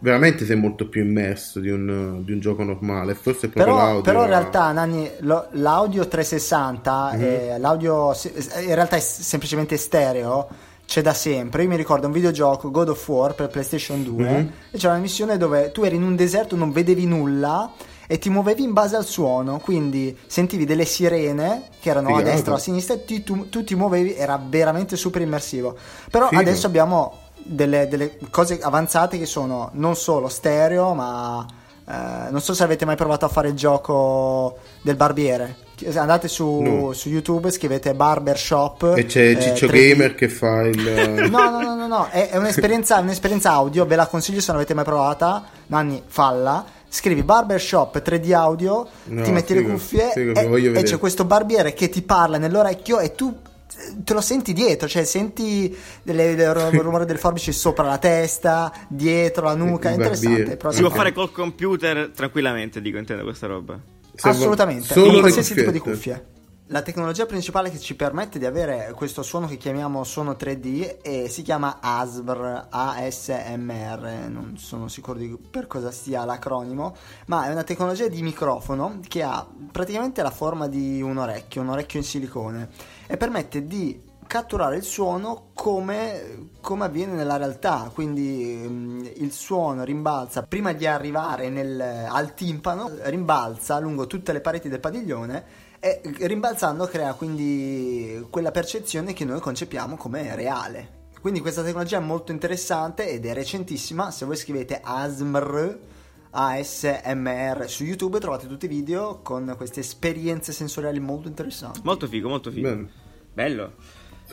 S3: Veramente sei molto più immerso di un, di un gioco normale. Forse è proprio
S4: Però,
S3: l'audio.
S4: però in realtà, Nanni, lo- l'audio 360,
S3: Mhm.
S4: eh, l'audio in realtà è semplicemente stereo. C'è da sempre. Io mi ricordo un videogioco God of War per PlayStation 2
S3: Mhm.
S4: e c'era una missione dove tu eri in un deserto, non vedevi nulla e ti muovevi in base al suono. Quindi sentivi delle sirene che erano
S3: Figata.
S4: a destra o a sinistra e ti- tu, tu ti muovevi, era veramente super immersivo. Però
S3: Figo.
S4: adesso abbiamo delle, delle cose avanzate che sono non solo stereo, ma eh, non so se avete mai provato a fare il gioco del barbiere. Andate su,
S3: No.
S4: su YouTube, scrivete Barbershop.
S3: E c'è
S4: eh,
S3: Ciccio
S4: 3D.
S3: Gamer che fa il...
S4: No, no, no, no, no, è, è un'esperienza, un'esperienza audio, ve la consiglio se non l'avete mai provata. Nanni, falla. Scrivi Barbershop 3D audio,
S3: No,
S4: ti metti
S3: figo,
S4: le cuffie
S3: figo,
S4: e, e c'è questo barbiere che ti parla nell'orecchio e tu eh, te lo senti dietro, cioè senti il rumore del forbice sopra la testa, dietro la nuca, è interessante.
S2: si può fare col computer tranquillamente dico intendo questa roba
S4: Assolutamente,
S3: solo
S4: qualsiasi tipo di cuffie. La tecnologia principale che ci permette di avere questo suono che chiamiamo suono 3D e si chiama ASMR, ASMR, non sono sicuro di per cosa stia l'acronimo, ma è una tecnologia di microfono che ha praticamente la forma di un orecchio, un orecchio in silicone e permette di catturare il suono come, come avviene nella realtà, quindi mm, il suono rimbalza prima di arrivare nel- al timpano, rimbalza lungo tutte le pareti del padiglione E rimbalzando crea quindi quella percezione che noi concepiamo come reale. Quindi questa tecnologia è molto interessante ed è recentissima. Se voi scrivete ASMR, ASMR su YouTube trovate tutti i video con queste esperienze sensoriali molto interessanti.
S2: Molto figo, molto figo.
S3: Bello.
S2: Bello.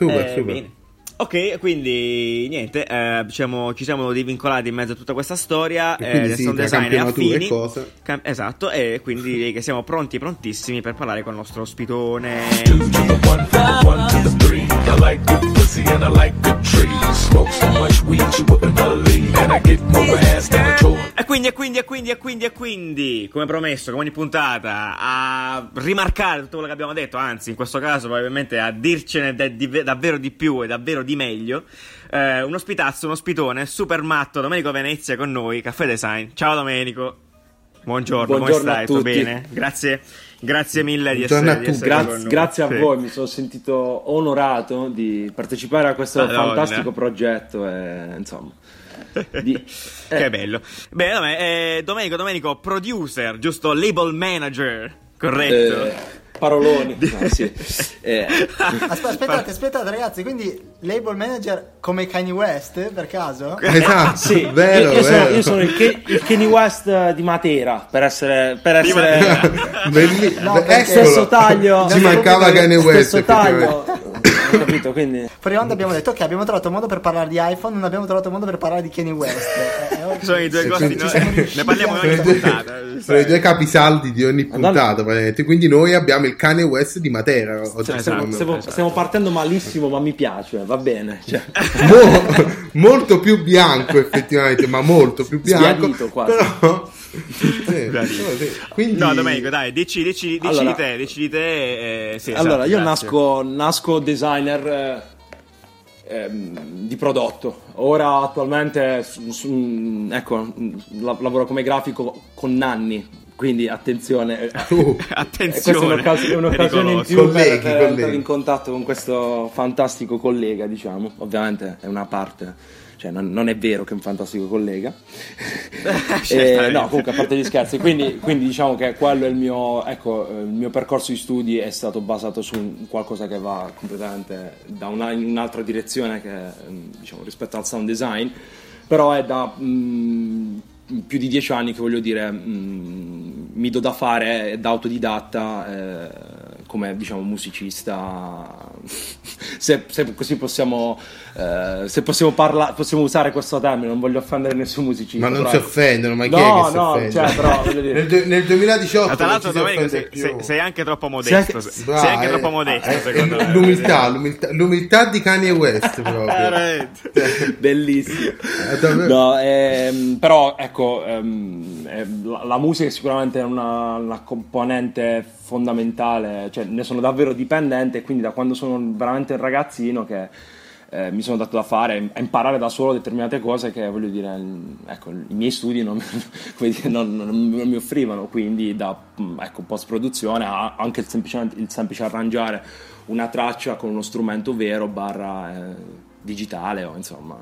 S3: Super,
S2: Eh,
S3: super.
S2: bene. Ok, quindi niente, eh, diciamo, ci siamo divincolati in mezzo a tutta questa storia.
S3: E
S2: eh,
S3: sì,
S2: sound design affini.
S3: cose.
S2: Cam- esatto, e quindi direi che siamo pronti e prontissimi per parlare con il nostro ospitone.
S1: Two the one, the one three. I like good pussy and I like good trees. Smoke so much weed you wouldn't believe. And I get more ass than a Troy.
S2: E quindi, e quindi, e quindi, e quindi, e quindi, come promesso, come ogni puntata, a rimarcare tutto quello che abbiamo detto, anzi, in questo caso, probabilmente a dircene de- di- davvero di più e davvero di meglio, eh, un ospitazzo, un ospitone super matto, Domenico Venezia con noi, Caffè Design. Ciao Domenico. Buongiorno, come
S5: Buongiorno a
S2: stai? Tutto bene? Grazie, grazie mille di
S3: Buongiorno
S2: essere,
S3: a
S2: di essere
S5: Gra-
S2: con noi.
S5: grazie a
S2: Sì.
S5: voi, mi sono sentito onorato di partecipare a questo
S2: Madonna.
S5: fantastico progetto e insomma. di-
S2: che
S5: eh,
S2: bello. Bene, vabbè, eh, Domenico, Domenico, producer, giusto? Label manager, corretto?
S5: eh, paroloni. No, sì. Eh,
S4: Aspe- aspettate, aspettate ragazzi, quindi label manager come Kanye West per caso?
S3: Esatto,
S5: sì,
S3: vero,
S5: io, io sono,
S3: vero.
S5: io sono il, Ke- il Kanye West di Matera per essere, per essere.
S3: Belli-
S4: No,
S5: stesso taglio,
S3: Ci mancava Kanye West.
S5: stesso taglio. capito, quindi
S4: Fuori onda abbiamo detto ok, abbiamo trovato modo per parlare di iPhone, non abbiamo trovato modo per parlare di Kanye West. Eh, eh.
S2: Che sono i due costi, no? ne parliamo in ogni puntata.
S3: sono i due capisaldi di ogni puntata. Quindi noi abbiamo il Kanye West di Matera.
S2: Esatto,
S3: secondo me.
S5: stiamo, stiamo partendo malissimo, ma mi piace, va bene. Cioè,
S3: Mo- molto più bianco effettivamente ma molto più bianco
S5: Sbiadito quasi.
S3: però sì. Quindi
S2: No, Domenico, dai, dici, dici, dici
S5: Allora-
S2: di te, dici di te. eh, sì,
S5: allora,
S2: esatto,
S5: io
S2: grazie.
S5: nasco, nasco designer eh, ehm, di prodotto. Ora attualmente su- su- ecco, la- lavoro come grafico con Nanni. Quindi attenzione, eh,
S3: Uh,
S5: eh,
S2: Attenzione,
S5: è un'occas- un'occasione in più per-
S3: Colleghi,
S5: per,
S3: colleghi.
S5: entrare in contatto con questo fantastico collega, diciamo. Ovviamente è una parte, cioè non, non è vero che è un fantastico collega. Eh,
S2: Certamente.
S5: no, comunque a parte gli scherzi, quindi, quindi diciamo che quello è il mio, ecco, eh, il mio percorso di studi è stato basato su qualcosa che va completamente da una, in un'altra direzione che, diciamo, rispetto al sound design, però è da mm, più di dieci anni che voglio dire mm, mi do da fare da autodidatta eh, come diciamo musicista se, se così possiamo eh, se possiamo parlare possiamo usare questo termine non voglio offendere nessun musicista
S3: ma non
S5: però-
S3: si offendono ma chi
S5: No,
S3: è che si
S5: no,
S3: offende
S5: cioè, però,
S3: nel, du- nel 2018
S2: Ma tra l'altro, Domenico, sei, sei- sei anche troppo modesto.
S5: anche-
S2: sei,
S3: Bravo,
S2: anche
S3: eh,
S2: troppo modesto,
S3: eh,
S2: secondo
S3: eh,
S2: me.
S3: l'umiltà, l'umiltà l'umiltà di Kanye West proprio
S5: bellissimo
S3: Eh.
S5: No, ehm, però ecco ehm, eh, la, la musica è sicuramente una, una componente fondamentale cioè ne sono davvero dipendente quindi da quando sono veramente un ragazzino che eh, mi sono dato da fare a imparare da solo determinate cose che voglio dire ecco, i miei studi non, non- non- non mi offrivano. Quindi da ecco, post produzione a anche il semplice, il semplice arrangiare una traccia con uno strumento vero barra eh, digitale o insomma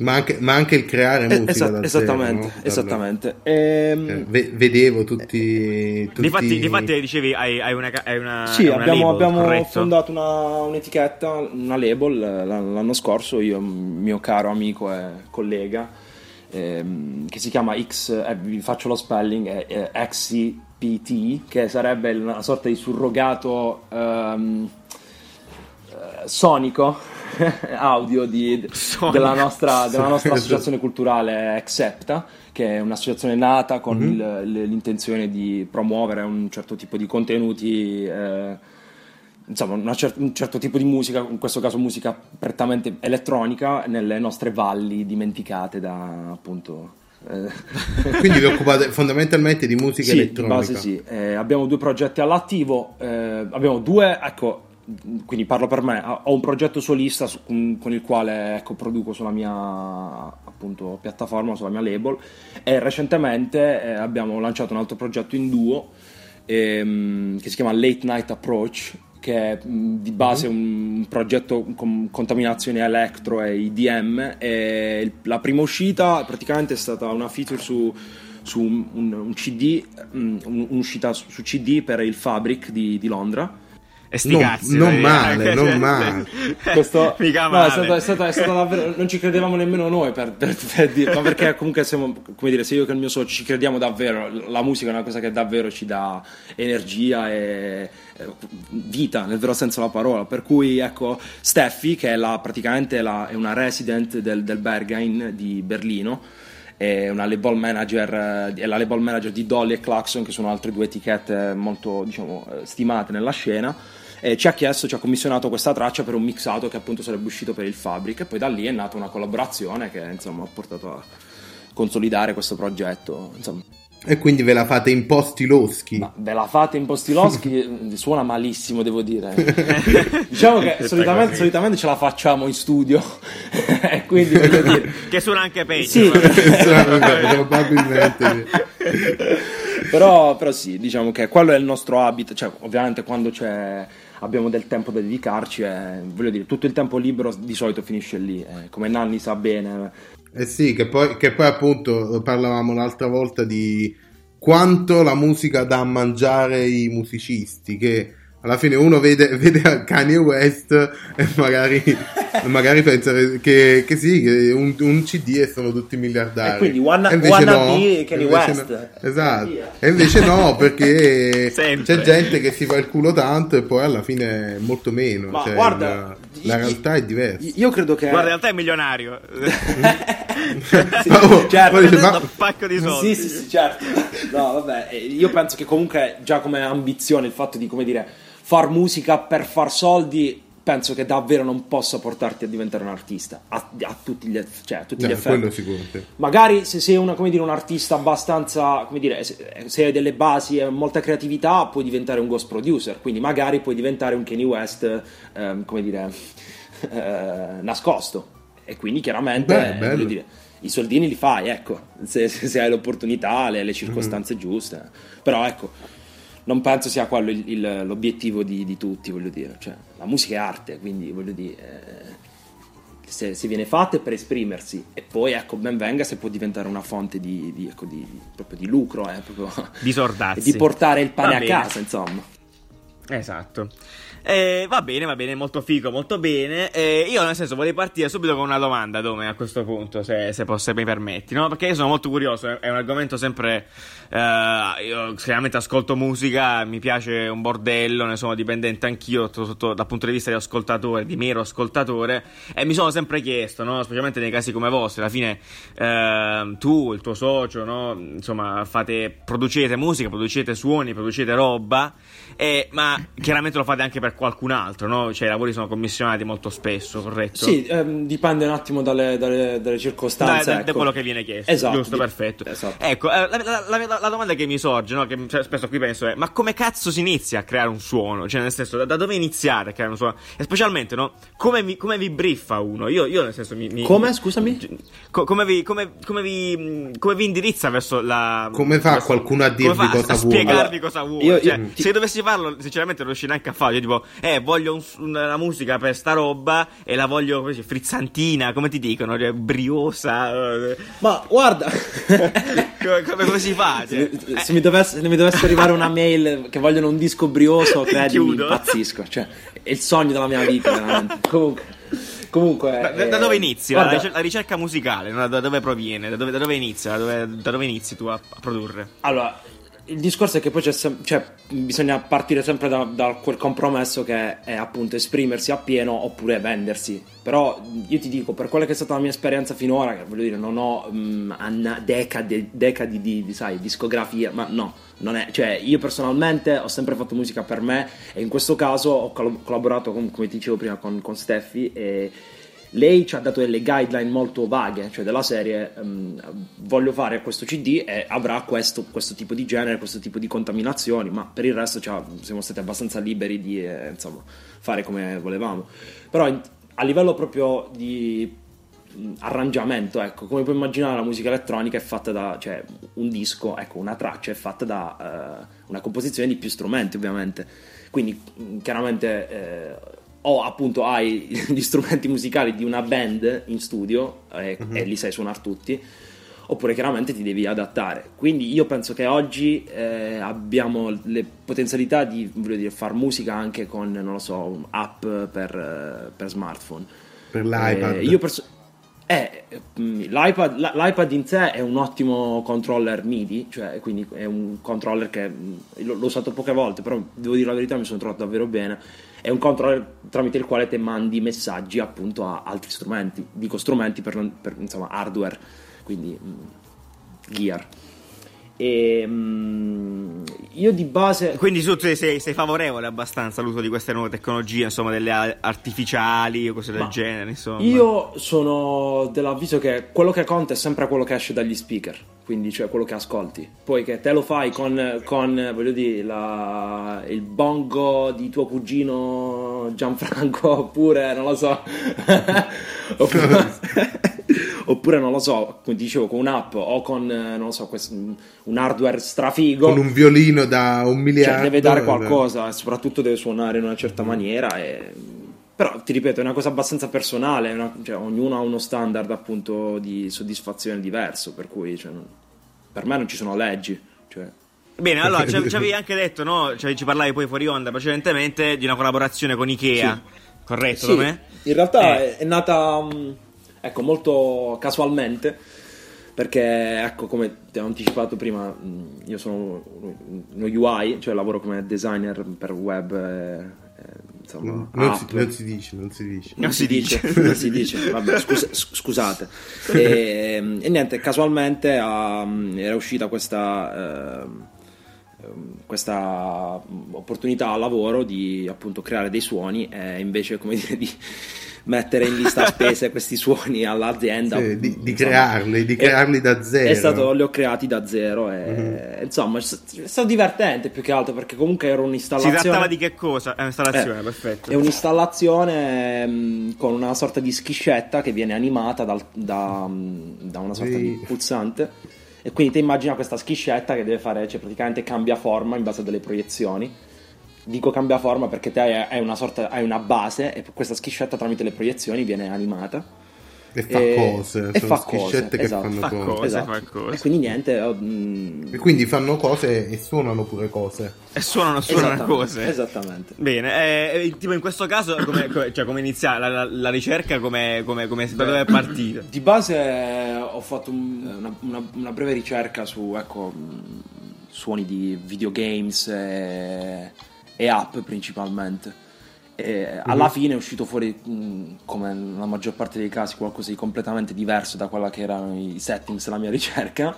S3: ma, anche, ma anche il creare
S5: eh,
S3: musica
S5: esa- esattamente,
S3: zero, no?
S5: esattamente.
S3: Dal-
S5: Ehm,
S3: eh, ve- vedevo tutti, tutti...
S2: Difatti, difatti dicevi, hai, hai una, hai una,
S5: sì,
S2: una
S5: abbiamo,
S2: label,
S5: abbiamo fondato una- un'etichetta, una label eh, l'anno scorso, io mio caro amico e collega, ehm, che si chiama X, eh, vi faccio lo spelling, è, è XCPT, che sarebbe una sorta di surrogato ehm, eh, sonico audio di- della nostra, della nostra associazione culturale Accepta che è un'associazione nata con
S3: Mhm.
S5: il- l'intenzione di promuovere un certo tipo di contenuti eh, insomma cer- un certo tipo di musica in questo caso musica prettamente elettronica nelle nostre valli dimenticate da appunto eh,
S3: quindi vi occupate fondamentalmente di musica
S5: sì,
S3: elettronica
S5: base sì. Eh, abbiamo due progetti all'attivo, eh, abbiamo due, ecco, quindi parlo per me, ho un progetto solista con, con il quale ecco, produco sulla mia appunto, piattaforma, sulla mia label e recentemente eh, abbiamo lanciato un altro progetto in duo ehm, che si chiama Late Night Approach che è mh, di base un progetto con contaminazione electro e IDM e la prima uscita praticamente è stata una feature su su un, un- un CD, mm, un- un'uscita su, su CD per il Fabric di, di Londra.
S2: E sti
S3: Non-
S2: cazzi,
S3: non
S2: dai,
S3: male,
S2: eh,
S3: non
S2: cioè,
S3: male.
S5: Questo
S2: Mica
S5: no, è
S2: male.
S5: stato, è stato- è stato davvero. Non ci credevamo nemmeno noi per, per- per dire, ma perché comunque siamo, come dire, se io che il mio socio ci crediamo davvero, la musica è una cosa che davvero ci dà energia e e vita nel vero senso della parola. Per cui ecco, Steffi, che è la- praticamente la- è una resident del, del Berghain di Berlino. È una label manager, eh, è la label manager di Dolly e Claxon, che sono altre due etichette molto diciamo, eh, stimate nella scena e ci ha chiesto, ci ha commissionato questa traccia per un mixato che appunto sarebbe uscito per il Fabric e poi da lì è nata una collaborazione che insomma ha portato a consolidare questo progetto insomma
S3: E quindi ve la fate in posti loschi.
S5: ma ve la fate in Postiloschi suona malissimo devo dire diciamo che solitamente, solitamente ce la facciamo in studio e quindi voglio dire
S2: Che suona anche peggio.
S5: Sì.
S3: Probabilmente.
S5: però, però sì, diciamo che quello è il nostro abito, cioè ovviamente quando c'è, abbiamo del tempo da dedicarci, eh, voglio dire, tutto il tempo libero di solito finisce lì, eh, come Nanni sa bene.
S3: Eh sì, che poi, che poi appunto parlavamo l'altra volta di quanto la musica dà a mangiare i musicisti, che alla fine uno vede, vede Kanye West e magari, magari pensa che, che sì, che un, un CD e sono tutti miliardari.
S5: E quindi wanna-
S3: E invece
S5: wannabe Kanye West.
S3: no. Esatto. E invece no, perché c'è gente che si fa il culo tanto e poi alla fine molto meno.
S5: Ma
S3: cioè,
S5: guarda,
S3: la, la realtà è diversa.
S5: Io credo che...
S2: Guarda, in realtà è milionario.
S3: Oh,
S5: certo.
S3: poi dice, ma-
S2: un pacco di soldi.
S5: Sì, sì, sì, certo. No, vabbè, eh, io penso che comunque già come ambizione il fatto di, come dire, far musica per far soldi, penso che davvero non possa portarti a diventare un artista, a, a tutti gli, cioè, a tutti
S3: No,
S5: gli effetti.
S3: sicuro. sì.
S5: Magari se sei una, come dire, un artista abbastanza, come dire, se, se hai delle basi e molta creatività, puoi diventare un ghost producer, quindi magari puoi diventare un Kanye West, ehm, come dire, eh, nascosto. E quindi chiaramente,
S3: Beh,
S5: eh,
S3: bello.
S5: dire, i soldini li fai, ecco, se, se- hai l'opportunità, le, le
S3: Mm.
S5: circostanze giuste. Però ecco, non penso sia quello il- il- l'obiettivo di, di tutti, voglio dire. Cioè, la musica è arte, quindi voglio dire... eh, se, se viene fatta è per esprimersi e poi ecco ben venga se può diventare una fonte di, di, ecco, di- proprio di lucro eh, proprio-
S2: Di sordazzi.
S5: di portare il pane a casa insomma
S2: Esatto. Eh, va bene, va bene, molto figo, molto bene. Eh, io, nel senso, volevo partire subito con una domanda, Dome, a questo punto, se, se, posso- se mi permetti, no? Perché io sono molto curioso, è- un argomento sempre. eh, io chiaramente ascolto musica, mi piace un bordello, ne sono dipendente anch'io sotto- sotto- dal punto di vista di ascoltatore, di mero ascoltatore, e mi sono sempre chiesto, no? Specialmente nei casi come vostri, alla fine ehm, tu, il tuo socio, no? Insomma, fate, producete musica, producete suoni, producete roba. Ma chiaramente lo fate anche per qualcun altro, no? Cioè, i lavori sono commissionati molto spesso, corretto?
S5: sì ehm, dipende un attimo dalle, dalle- dalle
S2: Da,
S5: circostanze
S2: da- da
S5: ecco.
S2: quello che viene chiesto,
S5: Esatto,
S2: giusto,
S5: di-
S2: perfetto.
S5: esatto.
S2: Ecco, eh, la, la- la- la domanda che mi sorge, no? che cioè, spesso qui penso è: ma come cazzo si inizia a creare un suono? Cioè, nel senso, da, da dove iniziare a creare un suono? E specialmente, no? Come, vi- come vi briffa uno? Io, io nel senso, mi. mi-
S5: come scusami
S2: co- come, vi, come, come vi, come vi indirizza verso la.
S3: Come fa
S2: verso-
S3: qualcuno a
S2: come
S3: dirvi
S2: fa
S3: cosa
S2: a
S3: vuole?
S2: spiegarvi
S5: Allora,
S2: cosa vuole?
S5: io- io-
S2: Cioè,
S5: ti-
S2: Se dovessi farlo, sinceramente, non riuscirei neanche a farlo. Io, tipo, eh, voglio un- una musica per sta roba e la voglio così, frizzantina, come ti dicono? Cioè, briosa. eh.
S5: ma guarda
S2: come, come- si fa? Cioè,
S5: se, se mi dovesse, se mi dovesse arrivare una mail che vogliono un disco brioso credimi
S2: Chiudo.
S5: impazzisco cioè è il sogno della mia vita veramente comunque comunque
S2: da, da-
S5: eh,
S2: dove inizi? La,
S5: guarda,
S2: ricer- la ricerca musicale, no? da dove proviene? Da dove, da dove inizia? Da dove, da dove inizi tu a, a produrre?
S5: Allora, il discorso è che poi sem- cioè, bisogna partire sempre da, da quel compromesso che è appunto esprimersi appieno oppure vendersi. Però io ti dico, per quella che è stata la mia esperienza finora, che voglio dire, non ho mm, anna- decadi, decadi di, di, sai, discografia, ma no, non è, cioè io personalmente ho sempre fatto musica per me e in questo caso ho coll- collaborato, con- come ti dicevo prima, con, con Steffi e lei ci ha dato delle guideline molto vaghe, cioè della serie ehm, voglio fare questo CD e avrà questo, questo tipo di genere, questo tipo di contaminazioni, ma per il resto cioè, siamo stati abbastanza liberi di eh, insomma, fare come volevamo. Però a livello proprio di mh, arrangiamento, ecco, come puoi immaginare la musica elettronica è fatta da, cioè un disco, ecco, una traccia è fatta da eh, una composizione di più strumenti ovviamente, quindi mh, chiaramente eh, o appunto hai gli strumenti musicali di una band in studio eh, e li sai suonare tutti oppure chiaramente ti devi adattare. Quindi io penso che oggi eh, abbiamo le potenzialità di dire, far musica anche con, non lo so, app per, eh, per smartphone.
S3: Per l'iPad.
S5: Eh, io perso- eh, mm, l'iPad, l'iPad, in sé è un ottimo controller MIDI, cioè quindi è un controller che mm, l'ho usato poche volte, però devo dire la verità mi sono trovato davvero bene. È un controller tramite il quale te mandi messaggi appunto a altri strumenti, dico strumenti per, per insomma hardware, quindi mm, gear. E, um, io di base.
S2: Quindi tu sei, sei, favorevole abbastanza all'uso di queste nuove tecnologie, insomma, delle artificiali o cose del genere. Insomma.
S5: Io sono dell'avviso che quello che conta è sempre quello che esce dagli speaker, quindi cioè quello che ascolti. Poi che te lo fai con, con voglio dire, la, il bongo di tuo cugino Gianfranco, oppure non lo so. oppure, oppure non lo so, come dicevo, con un'app o con eh, non lo so, un hardware strafigo.
S3: Con un violino da un miliardo.
S5: Cioè, deve dare qualcosa, e soprattutto deve suonare in una certa maniera. E... Però ti ripeto, è una cosa abbastanza personale, una... cioè, ognuno ha uno standard appunto di soddisfazione diverso, per cui cioè, non... per me non ci sono leggi. Cioè...
S2: Bene, allora ci, ci avevi anche detto, no? Cioè, ci parlavi poi fuori onda precedentemente di una collaborazione con Ikea, sì. corretto?
S5: Sì, in realtà eh. è nata. Um ecco, molto casualmente, perché, ecco, come ti ho anticipato prima, io sono uno UI, cioè lavoro come designer per web. E, Insomma,
S3: non, si, non, si, dice, non si dice.
S5: Non si dice, non si dice. Vabbè, scus- scusate. E, e, niente, casualmente um, era uscita questa, uh, questa opportunità a lavoro di appunto creare dei suoni e invece, come dire, di mettere in lista spese questi suoni all'azienda.
S3: Sì, di, di crearli, di crearli e, da zero.
S5: È stato, li ho creati da zero e mm-hmm. insomma è stato divertente più che altro perché comunque era un'installazione.
S2: Si trattava di che cosa? È un'installazione, eh, perfetto.
S5: È un'installazione mh, mm, con una sorta di schiscetta che viene animata dal, da, mm, da, una sorta sì. di pulsante. E quindi ti immagina questa schiscetta che deve fare, cioè praticamente cambia forma in base a delle proiezioni Dico cambia forma perché te hai una, sorta, hai una base e questa schiscetta tramite le proiezioni viene animata.
S3: E fa e, cose, e
S5: fa
S3: cose, che
S5: esatto.
S3: fanno
S2: fa
S3: cose.
S2: cose,
S5: esatto.
S2: fa cose.
S5: E quindi niente. Oh, mm...
S3: E quindi fanno cose e suonano pure cose.
S2: E suonano, suonano cose.
S5: Esattamente.
S2: Bene, eh, tipo in questo caso, come, cioè, come inizia la, la, la, ricerca, come, come, come da dove è partita?
S5: Di base eh, ho fatto un, una, una, una, breve ricerca su ecco, suoni di videogames. E e app principalmente. E alla mm-hmm. fine è uscito fuori, come nella maggior parte dei casi, qualcosa di completamente diverso da quella che erano i settings della mia ricerca.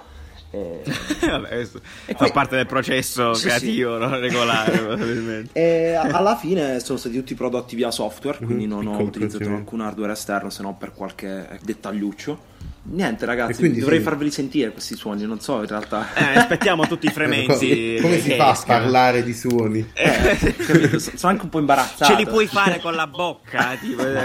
S2: E... Vabbè, e fa parte del processo sì, creativo sì. No? regolare probabilmente.
S5: E alla fine sono stati tutti prodotti via software, quindi mm-hmm. non ho utilizzato alcun hardware esterno se non per qualche dettagliuccio. Niente, ragazzi, dovrei sì. farveli sentire questi suoni. Non so, in realtà.
S2: Eh, aspettiamo tutti i frementi.
S3: come si fa a parlare di suoni?
S5: Eh? Sono anche un po' imbarazzato.
S2: Ce li puoi fare con la bocca, tipo. no,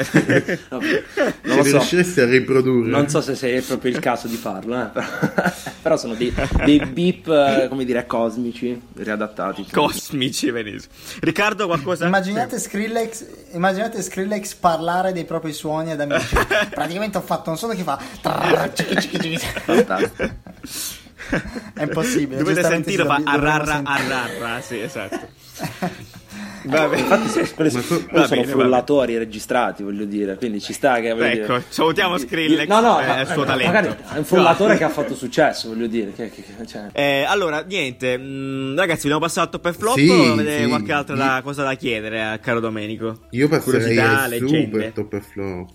S3: non se so. riuscissi a riprodurre.
S5: Non so se sei proprio il caso di farlo, eh, però, sono dei, dei beep, eh, come dire, cosmici riadattati.
S2: Cosmici, benissimo. Riccardo, qualcosa.
S4: Immaginate Skrillex, immaginate Skrillex parlare dei propri suoni ad amici. Praticamente ho fatto un suono che fa è impossibile.
S2: Dovete sentire fa arrarra arrarra, sì, esatto.
S5: Vabbè. Infatti, quelli, sono, quelli sono frullatori registrati, voglio dire. Quindi ci sta che.
S2: Ecco,
S5: dire,
S2: salutiamo Skrillex.
S5: No, no,
S2: eh, il suo talento.
S5: Magari è un frullatore no. che ha fatto successo, voglio dire. Che, che, cioè.
S2: eh, allora, niente, mh, mm, ragazzi, abbiamo passato al top e flop.
S3: Sì,
S2: o avete
S3: sì.
S2: qualche altra da, cosa da chiedere a caro Domenico?
S3: Io passerei Curiosità, super top e flop.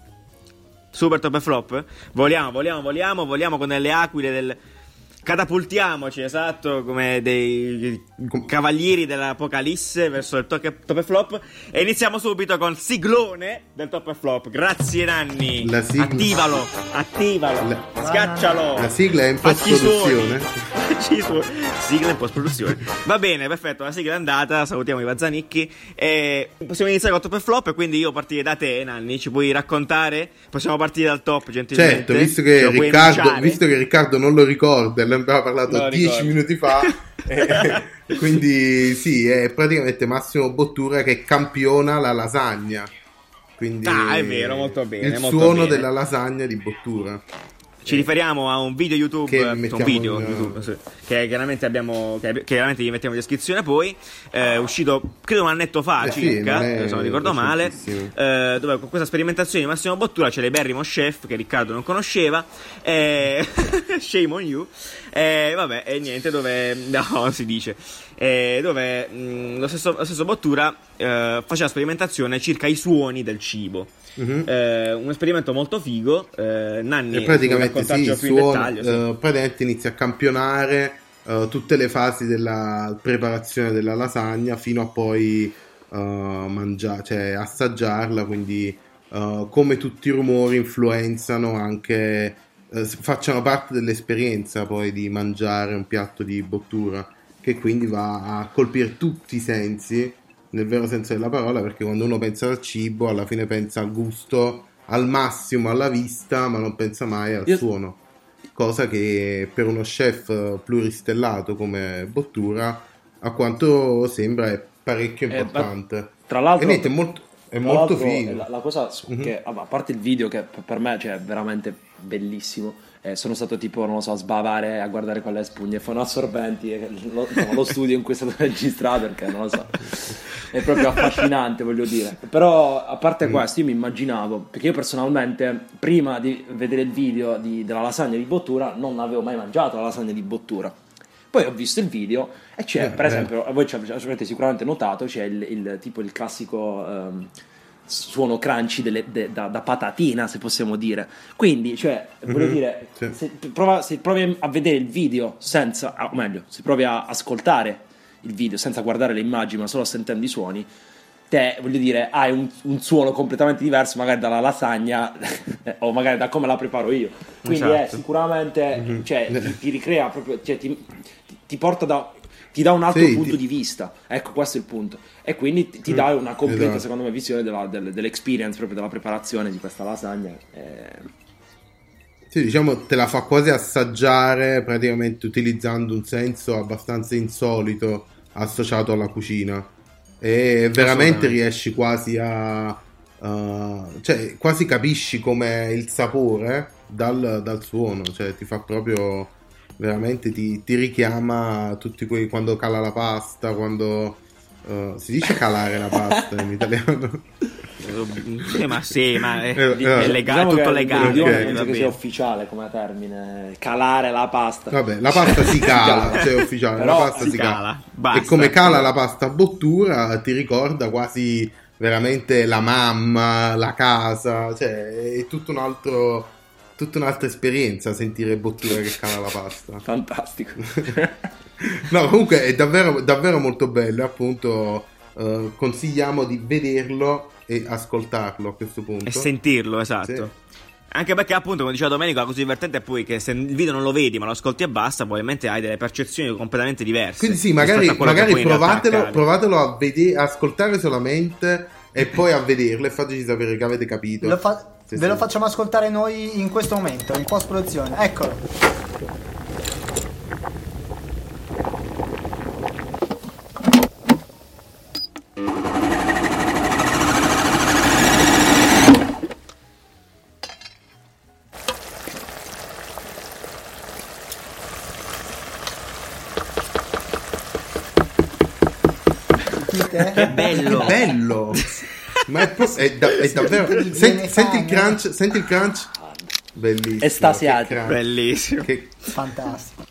S2: Super top e flop? Voliamo, voliamo, voliamo, voliamo con le aquile del... Catapultiamoci, esatto, come dei cavalieri dell'Apocalisse verso il top e flop. E iniziamo subito con siglone del top e flop. Grazie, Nanni.
S3: La sigla...
S2: Attivalo, attivalo, la... scaccialo.
S3: La sigla è in post-produzione.
S2: sigla in post-produzione. Va bene, perfetto. La sigla è andata. Salutiamo i Vazzanicchi. E possiamo iniziare con top e flop. E quindi io partire da te, Nanni. Ci puoi raccontare? Possiamo partire dal top, gentilmente.
S3: Certo, visto che, Riccardo, visto che Riccardo non lo ricorda ne abbiamo parlato dieci minuti fa. eh, quindi sì, è praticamente Massimo Bottura che campiona la lasagna. Quindi
S2: ah, è vero, molto bene.
S3: Il
S2: molto
S3: suono
S2: bene.
S3: della lasagna di Bottura.
S2: Ci riferiamo a un video YouTube,
S3: Che
S2: eh, un video
S3: in-
S2: YouTube, sì, che chiaramente abbiamo, che, chiaramente gli mettiamo in descrizione poi, è uscito credo un annetto fa
S3: Eh sì,
S2: circa,
S3: non è
S2: se non ricordo male, eh, dove con questa sperimentazione di Massimo Bottura c'è l'Eberrimo Chef che Riccardo non conosceva, eh, shame on you, eh, vabbè, e niente, dove, no, si dice, eh, dove mh, lo, stesso, lo stesso Bottura eh, faceva sperimentazione circa i suoni del cibo.
S3: Mhm.
S2: Eh, un esperimento molto figo. Eh, Nanni,
S3: E praticamente sì,
S2: raccontarcelo più in sì.
S3: eh, praticamente inizia a campionare eh, tutte le fasi della preparazione della lasagna fino a poi eh, mangiare, cioè assaggiarla, quindi come tutti i rumori influenzano anche, facciano parte dell'esperienza poi di mangiare un piatto di bottura, che quindi va a colpire tutti i sensi nel vero senso della parola, perché quando uno pensa al cibo, alla fine pensa al gusto, al massimo alla vista, ma non pensa mai al
S5: Io-
S3: suono. Cosa che per uno chef pluristellato come Bottura, a quanto sembra, è parecchio
S5: Eh,
S3: importante.
S5: Tra l'altro,
S3: niente, è molto, è molto figo.
S5: La, la cosa
S3: Mhm.
S5: che, vabbè, a parte il video che per me cioè, è veramente bellissimo, eh, sono stato tipo, non lo so, a sbavare a guardare quelle spugne fonoassorbenti, e lo, insomma, lo studio in cui è stato registrato perché non lo so, è proprio affascinante, voglio dire. Però a parte
S3: Mm.
S5: questo, io mi immaginavo, perché io personalmente, prima di vedere il video di- della lasagna di Bottura, non avevo mai mangiato la lasagna di Bottura. Poi ho visto il video e c'è,
S3: Eh,
S5: per
S3: eh.
S5: esempio, voi ci avete sicuramente notato, c'è il, il- tipo il classico ehm, suono crunchy delle- de- da, da patatina, se possiamo dire. Quindi, cioè, voglio
S3: Mhm,
S5: dire,
S3: sì.
S5: se, prova- se provi a vedere il video senza, ah, o meglio, se provi a ascoltare il video senza guardare le immagini, ma solo sentendo i suoni, te, voglio dire, hai un, un suono completamente diverso, magari dalla lasagna o magari da come la preparo io. Quindi è
S2: Esatto.
S5: sicuramente,
S3: Mhm.
S5: cioè, ti, ti ricrea proprio, cioè, ti- ti porta da. Ti dà un altro
S3: Sì,
S5: punto
S3: ti-
S5: di vista, ecco questo è il punto. E quindi ti, ti dà una completa,
S3: esatto.
S5: secondo me, visione della, del- dell'experience proprio della preparazione di questa lasagna. Eh,
S3: Sì, diciamo, te la fa quasi assaggiare praticamente utilizzando un senso abbastanza insolito associato alla cucina. E veramente riesci quasi a... a- cioè, quasi capisci com'è il sapore dal, dal suono. Cioè, ti fa proprio... Veramente ti, ti richiama tutti quei... Quando cala la pasta, quando... eh, si dice calare la pasta in italiano?
S2: Sì, ma sì, ma è,
S3: Eh,
S2: è
S3: eh.
S2: legale,
S5: diciamo
S2: tutto
S5: che
S2: legale.
S5: l'idioma
S3: ok,
S5: penso che sia ufficiale come termine, calare la pasta.
S3: Vabbè, la pasta si cala,
S5: Cala.
S3: cioè è ufficiale,
S5: Però
S3: la pasta
S2: si
S3: si cala.
S2: cala, basta.
S3: E come cala la pasta a bottura, ti ricorda quasi veramente la mamma, la casa, cioè è tutto un altro, tutta un'altra esperienza sentire bottura che cala la pasta.
S5: Fantastico.
S3: No, comunque è davvero, davvero molto bello, appunto eh, consigliamo di vederlo e ascoltarlo a questo punto.
S2: E sentirlo, esatto.
S3: Sì.
S2: Anche perché, appunto, come diceva Domenico, la cosa divertente è poi che se il video non lo vedi, ma lo ascolti e basta, probabilmente hai delle percezioni completamente diverse.
S3: Quindi sì, magari, magari provatelo, provatelo a vedere, a ascoltare solamente e poi a vederlo e fateci sapere che avete capito.
S4: Lo fa-
S3: Sì,
S4: ve
S3: sì.
S4: lo facciamo ascoltare noi in questo momento, in post produzione. Eccolo.
S2: Che bello!
S3: Che bello! Ma è, pro- è da- è davvero. Senti, senti il crunch, senti il crunch. Bellissimo.
S5: Estasiato.
S3: che crunch.
S2: Bellissimo.
S3: Che-
S4: Fantastico.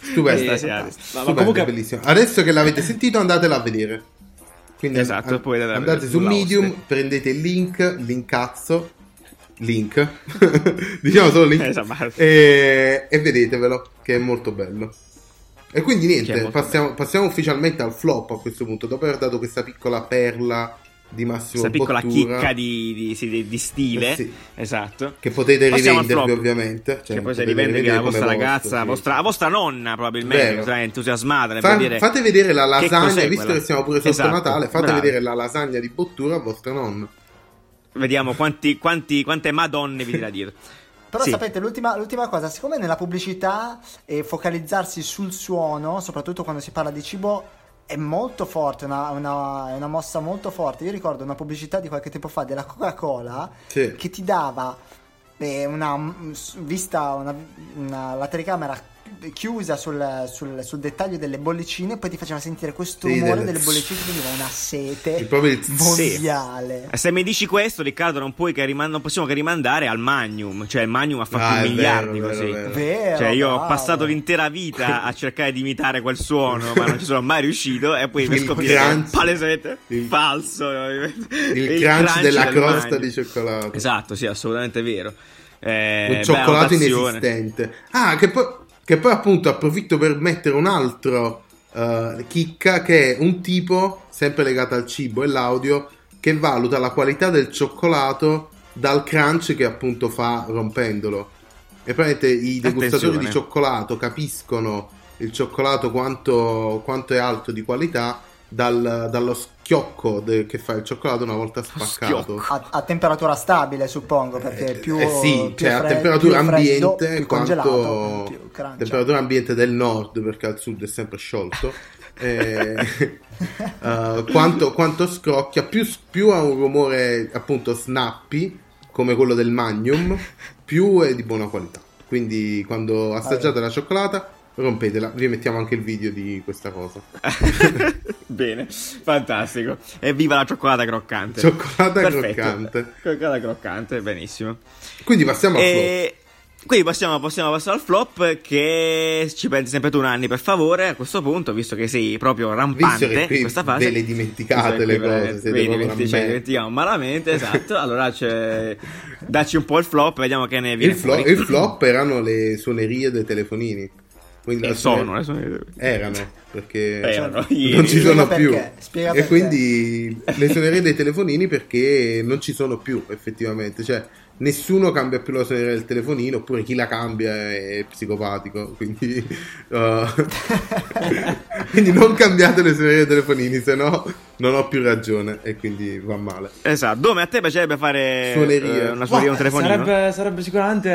S3: Stupendo.
S2: Estasiati.
S3: Stupendo,
S5: comunque-
S3: bellissimo. Adesso che l'avete sentito, andatela a vedere. Quindi
S2: Esatto,
S3: an-
S2: poi andate a
S3: andate
S2: vedere
S3: su Medium, prendete il link, linkazzo, link, diciamo solo link,
S2: Esatto.
S3: e, e vedetevelo, che è molto bello. E quindi niente, passiamo, passiamo ufficialmente al flop a questo punto, dopo aver dato questa piccola perla di Massimo
S2: Questa piccola
S3: Bottura,
S2: chicca di, di- sì, di- stile.
S3: Eh sì.
S2: Esatto.
S3: che potete
S2: Passiamo
S3: rivendervi ovviamente. Cioè,
S2: che poi se
S3: potete
S2: rivende che la
S3: rivedere
S2: vostra ragazza,
S3: vostro, sì.
S2: vostra, la vostra nonna probabilmente, sarà entusiasmata nel
S3: Fa-
S2: vedere
S3: fate vedere la lasagna, visto
S2: quella.
S3: che siamo pure sotto
S2: Esatto,
S3: Natale, fate
S2: bravi.
S3: vedere la lasagna di Bottura a vostra nonna.
S2: Vediamo quanti, quanti- quante madonne vi dirà dire.
S4: Però
S2: Sì.
S4: sapete, l'ultima, l'ultima cosa, siccome nella pubblicità e focalizzarsi sul suono, soprattutto quando si parla di cibo, è molto forte, una, una- è una mossa molto forte. Io ricordo una pubblicità di qualche tempo fa della Coca-Cola
S3: Sì.
S4: che ti dava eh, una mm, vista, una, una- la telecamera chiusa sul, sul- sul dettaglio delle bollicine e poi ti faceva sentire questo
S3: Sì,
S4: rumore
S3: delle-
S4: delle bollicine che veniva una sete
S3: Il- il-
S4: mondiale.
S2: E Se mi dici questo, Riccardo, non, puoi che riman- non possiamo che rimandare al Magnum. Cioè, il Magnum ha fatto
S3: Ah,
S2: miliardi
S3: vero,
S2: così.
S3: vero, vero.
S4: Vero,
S2: Cioè, io ho
S4: bravo.
S2: passato l'intera vita a cercare di imitare quel suono, ma non ci sono mai riuscito. E poi
S3: Il
S2: scoprire
S3: crunch.
S2: palesemente
S3: Il-
S2: falso.
S3: Il, crunch, della
S2: del
S3: crosta
S2: Magnum.
S3: di cioccolato.
S2: Esatto, sì, assolutamente vero. Eh,
S3: un cioccolato
S2: notazione.
S3: inesistente. Ah, che poi, che poi appunto approfitto per mettere un altro eh, chicca che è un tipo, sempre legato al cibo e l'audio, che valuta la qualità del cioccolato dal crunch che appunto fa rompendolo. E praticamente i degustatori
S2: Attenzione.
S3: di cioccolato capiscono il cioccolato quanto, quanto è alto di qualità dal- dallo schiocco de- che fa il cioccolato una volta spaccato.
S4: A, a temperatura stabile, suppongo, perché più,
S3: Eh sì,
S4: più
S3: cioè a
S4: fred-
S3: temperatura
S4: freddo,
S3: ambiente
S4: congelato,
S3: quanto
S4: più
S3: temperatura ambiente del nord perché al sud è sempre sciolto. Eh, eh, quanto, quanto scrocchia più, più ha un rumore appunto snappy come quello del magnum più è di buona qualità. Quindi quando assaggiate la cioccolata rompetela vi mettiamo anche il video di questa cosa
S2: Bene, fantastico. Evviva la cioccolata croccante.
S3: Cioccolata
S2: Perfetto.
S3: croccante.
S2: Cioccolata croccante, benissimo.
S3: quindi passiamo a flop.
S2: E quindi possiamo, possiamo passare al flop che ci pensi sempre tu Nanni per favore a questo punto visto che sei proprio rampante
S3: Visto
S2: in questa fase
S3: ve le dimenticate
S2: che
S3: le cose, siete
S2: vedi,
S3: proprio
S2: dimenti-
S3: una
S2: cioè, dimentichiamo malamente esatto allora c'è dacci un po' il flop vediamo che ne viene
S3: il, flop,
S2: fuori
S3: il flop erano le suonerie dei telefonini quindi
S2: e sono, sono-
S3: erano perché
S2: Erano,
S3: non
S2: ieri.
S3: ci sono
S4: perché,
S3: più
S4: spiega
S3: e
S4: perché.
S3: quindi le suonerie dei telefonini perché non ci sono più effettivamente cioè nessuno cambia più la suoneria del telefonino oppure chi la cambia è psicopatico quindi, uh, quindi non cambiate le suonerie dei telefonini se no non ho più ragione e quindi va male
S2: esatto dove a te piacerebbe fare
S3: Suonerie.
S2: eh, una suoneria un telefonino
S5: Sarebbe, sarebbe sicuramente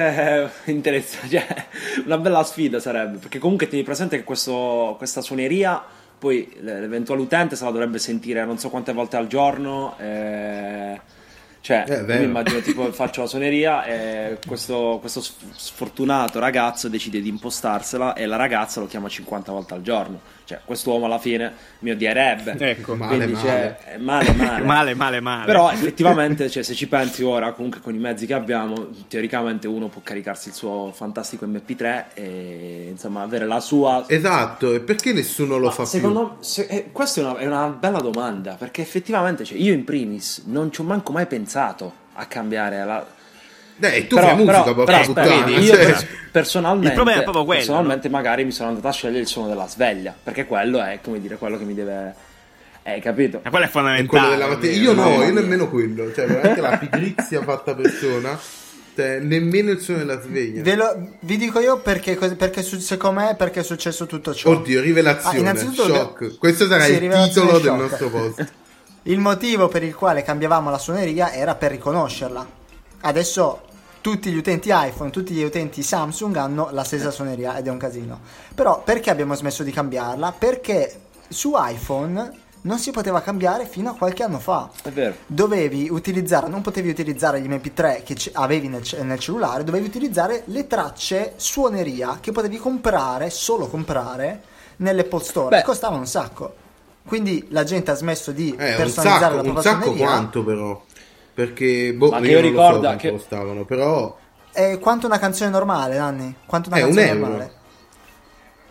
S5: eh, interessante, cioè, una bella sfida sarebbe, perché comunque tieni presente che questo- questa suoneria, poi l'eventuale utente se la dovrebbe sentire non so quante volte al giorno. eh, cioè,
S3: Eh,
S5: mi immagino tipo faccio la suoneria e questo, questo sf- sfortunato ragazzo decide di impostarsela e la ragazza lo chiama 50 volte al giorno. Cioè, quest'uomo alla fine mi odierebbe.
S2: ecco
S3: Male,
S5: Quindi,
S3: male.
S5: cioè, male, male.
S2: male male male
S5: Però effettivamente, cioè, se ci pensi ora, comunque con i mezzi che abbiamo, teoricamente uno può caricarsi il suo fantastico MP3 e insomma avere la sua.
S3: esatto e perché nessuno lo
S5: Ma
S3: fa
S5: secondo me, se- eh, questa è una, è una bella domanda perché effettivamente cioè, io in primis non ci ho manco mai pensato a cambiare la.
S3: Eh, tu
S5: però,
S3: fai musica
S5: però,
S3: porca
S5: però,
S3: puttana
S5: vedi, io
S3: cioè-
S5: pers- personalmente,
S2: Il problema è proprio quello,
S5: personalmente magari mi sono andato a scegliere il suono della sveglia perché quello è come dire quello che mi deve. Eh, capito?
S2: Ma quello è fondamentale
S3: quello della mattina. Io no, io
S5: mia.
S3: nemmeno quello. Cioè, veramente la pigrizia fatta persona. Cioè, nemmeno il suono della sveglia.
S4: Ve lo- vi dico io perché, perché secondo me perché è successo tutto ciò.
S3: Oddio, rivelazione.
S4: Ah, innanzitutto-
S3: shock. Questo sarà
S4: Sì,
S3: il titolo del
S4: shock.
S3: nostro post.
S4: Il motivo per il quale cambiavamo la suoneria era per riconoscerla. Adesso tutti gli utenti iPhone, tutti gli utenti Samsung hanno la stessa suoneria ed è un casino. Però perché abbiamo smesso di cambiarla? Perché su iPhone non si poteva cambiare fino a qualche anno fa.
S5: È vero.
S4: Dovevi utilizzare, non potevi utilizzare gli MP3 che ce- avevi nel, ce- nel cellulare, dovevi utilizzare le tracce suoneria che potevi comprare, solo comprare, nell'Apple Store.
S5: Beh.
S4: costavano un sacco. Quindi la gente ha smesso di
S3: Eh, un
S4: personalizzare
S3: sacco,
S4: la
S3: un
S4: propria
S3: sacco
S4: suoneria.
S3: quanto però. Perché, boh,
S5: Ma che
S3: io
S5: io
S3: lo so
S5: che-
S3: costavano, però...
S4: Eh, quanto una canzone normale, Nanni? Quanto una
S3: Eh, un
S4: canzone
S3: euro.
S4: normale?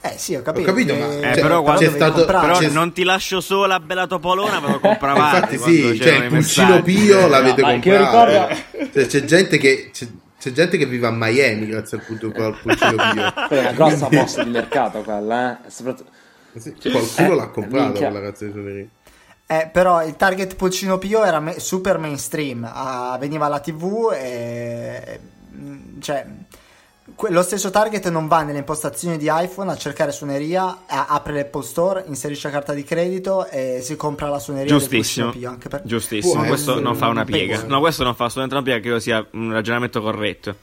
S4: Eh sì, ho capito.
S3: Ho capito,
S4: che-
S3: ma-
S2: Eh,
S3: Cioè,
S2: però quando
S3: stato-.
S2: Però
S3: c'è-
S2: non ti lascio sola bella topolona, me lo compravate.
S3: Infatti sì, cioè il pulcino. Pio l'avete
S5: No, ma che io
S3: comprato. Cioè, c'è gente che... C'è, c'è gente che vive a Miami grazie al, punto, al pulcino Pio.
S5: È una grossa mossa di mercato quella, eh. Soprattutto-
S3: Sì, qualcuno
S5: Eh,
S3: l'ha comprato quella razza di suoneria.
S4: Eh, però il target Pulcino Pio era me- super mainstream, ah, veniva alla TV e... mm, cioè... que- Lo stesso target non va nelle impostazioni di iPhone a cercare suoneria, a- apre l'Apple Store, inserisce la carta di credito e si compra la suoneria
S2: Giustissimo,
S4: Pio. Anche per...
S2: giustissimo. Questo non fa una
S3: un
S2: piega. No, questo non fa assolutamente una piega. Credo sia un ragionamento corretto.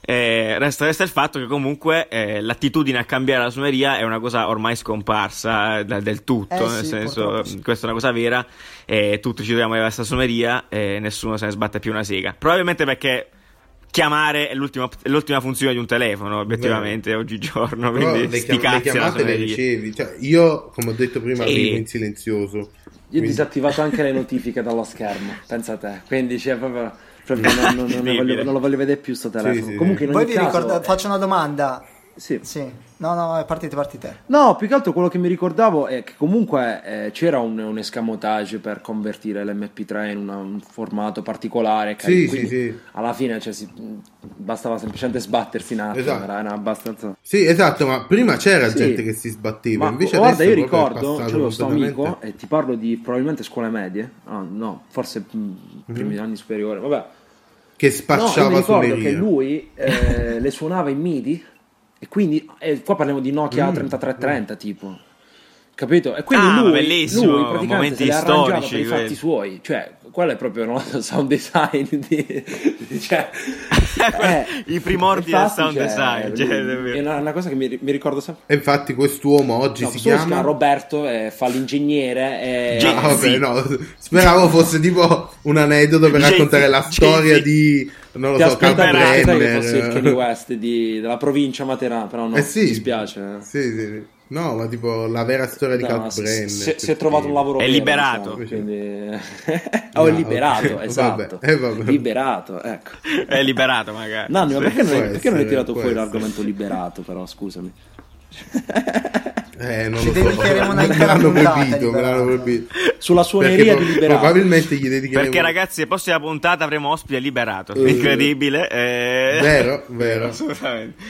S2: Eh, resta, resta il fatto che comunque eh, l'attitudine a cambiare la suoneria è una cosa ormai scomparsa eh, da- del tutto,
S4: Eh
S2: nel
S4: sì,
S2: senso
S4: sì.
S2: questa è una cosa vera, e tutti ci troviamo alla stessa suoneria e nessuno se ne sbatte più una sega. Probabilmente perché chiamare è l'ultima, l'ultima funzione di un telefono, obiettivamente, oggigiorno,
S3: Però
S2: quindi
S3: le, chiam- le chiamate le ricevi. Cioè, io, come ho detto prima,
S2: Sì.
S3: vivo in silenzioso.
S5: Io ho
S3: Quindi-
S5: disattivato anche le notifiche dallo schermo, pensa a te. Quindi cioè, proprio, proprio non, non- non voglio, non lo voglio vedere più sto telefono.
S3: sì.
S5: Comunque in
S4: Voi vi
S5: caso,
S4: ricordate, faccio una domanda.
S5: sì.
S4: Sì. No, no, partite, partite.
S5: No, più che altro quello che mi ricordavo è che comunque eh, c'era un, un escamotage per convertire l'MP3 in una- un formato particolare.
S3: Sì,
S5: quindi
S3: sì, sì.
S5: Alla fine cioè, si- bastava semplicemente sbattersi un attimo,
S3: Esatto.
S5: era, era abbastanza...
S3: Sì, esatto, ma prima c'era
S5: Sì.
S3: gente che si sbatteva.
S5: Ma
S3: invece
S5: guarda, io ricordo,
S3: passato
S5: c'avevo sto amico, e ti parlo di probabilmente scuole medie, ah, no, forse mm, primi anni superiori, vabbè.
S3: che
S5: No, io mi
S3: spacciava
S5: ricordo che lui eh, le suonava in MIDI e quindi eh, qua parliamo di Nokia
S3: Mm.
S5: 3330 tipo. Capito? E quindi
S2: Ah,
S5: lui,
S2: bellissimo,
S5: lui praticamente
S2: momenti
S5: se
S2: storici,
S5: per i fatti suoi, cioè quello è proprio no, sound design di, cioè,
S2: I primordi del sound
S5: cioè,
S2: design, cioè,
S5: è una, una cosa che mi, mi ricordo sempre.
S3: E infatti quest'uomo oggi
S5: No,
S3: si
S5: questo
S3: chiama...
S5: Roberto, eh, fa l'ingegnere e
S2: Jay-
S3: Ah, vabbè, no, speravo fosse tipo un aneddoto per raccontare la storia di, non lo
S5: Ti
S3: so, Carl
S5: aspettavi
S2: Brenner.
S5: aspettavi che fosse il Kanye. West di- della provincia Materana, però no,
S3: Eh sì.
S5: mi dispiace. eh.
S3: Sì, sì. No, ma tipo la vera storia di
S5: No,
S3: Carl
S5: si,
S3: Brenner.
S5: si- si è trovato un lavoro
S2: È
S5: vero,
S2: liberato.
S5: diciamo, quindi... oh, è
S3: No,
S5: liberato,
S3: ok,
S5: esatto.
S3: vabbè, eh, vabbè.
S5: Liberato, ecco.
S2: È liberato magari.
S5: Nanni, ma perché non, perché non hai
S3: essere,
S5: tirato fuori
S3: essere.
S5: l'argomento liberato, però, scusami.
S3: Eh, non
S4: Ci
S3: lo so.
S4: dedicheremo una
S3: me
S4: intera
S3: l'hanno
S4: puntata
S3: proibito, me l'hanno proibito.
S5: Sulla suoneria
S3: Perché
S5: di liberato.
S3: probabilmente gli dedicheremo...
S2: Perché ragazzi, la prossima puntata avremo ospite liberato.
S3: Eh.
S2: Incredibile. eh.
S3: Vero, vero.
S2: Assolutamente.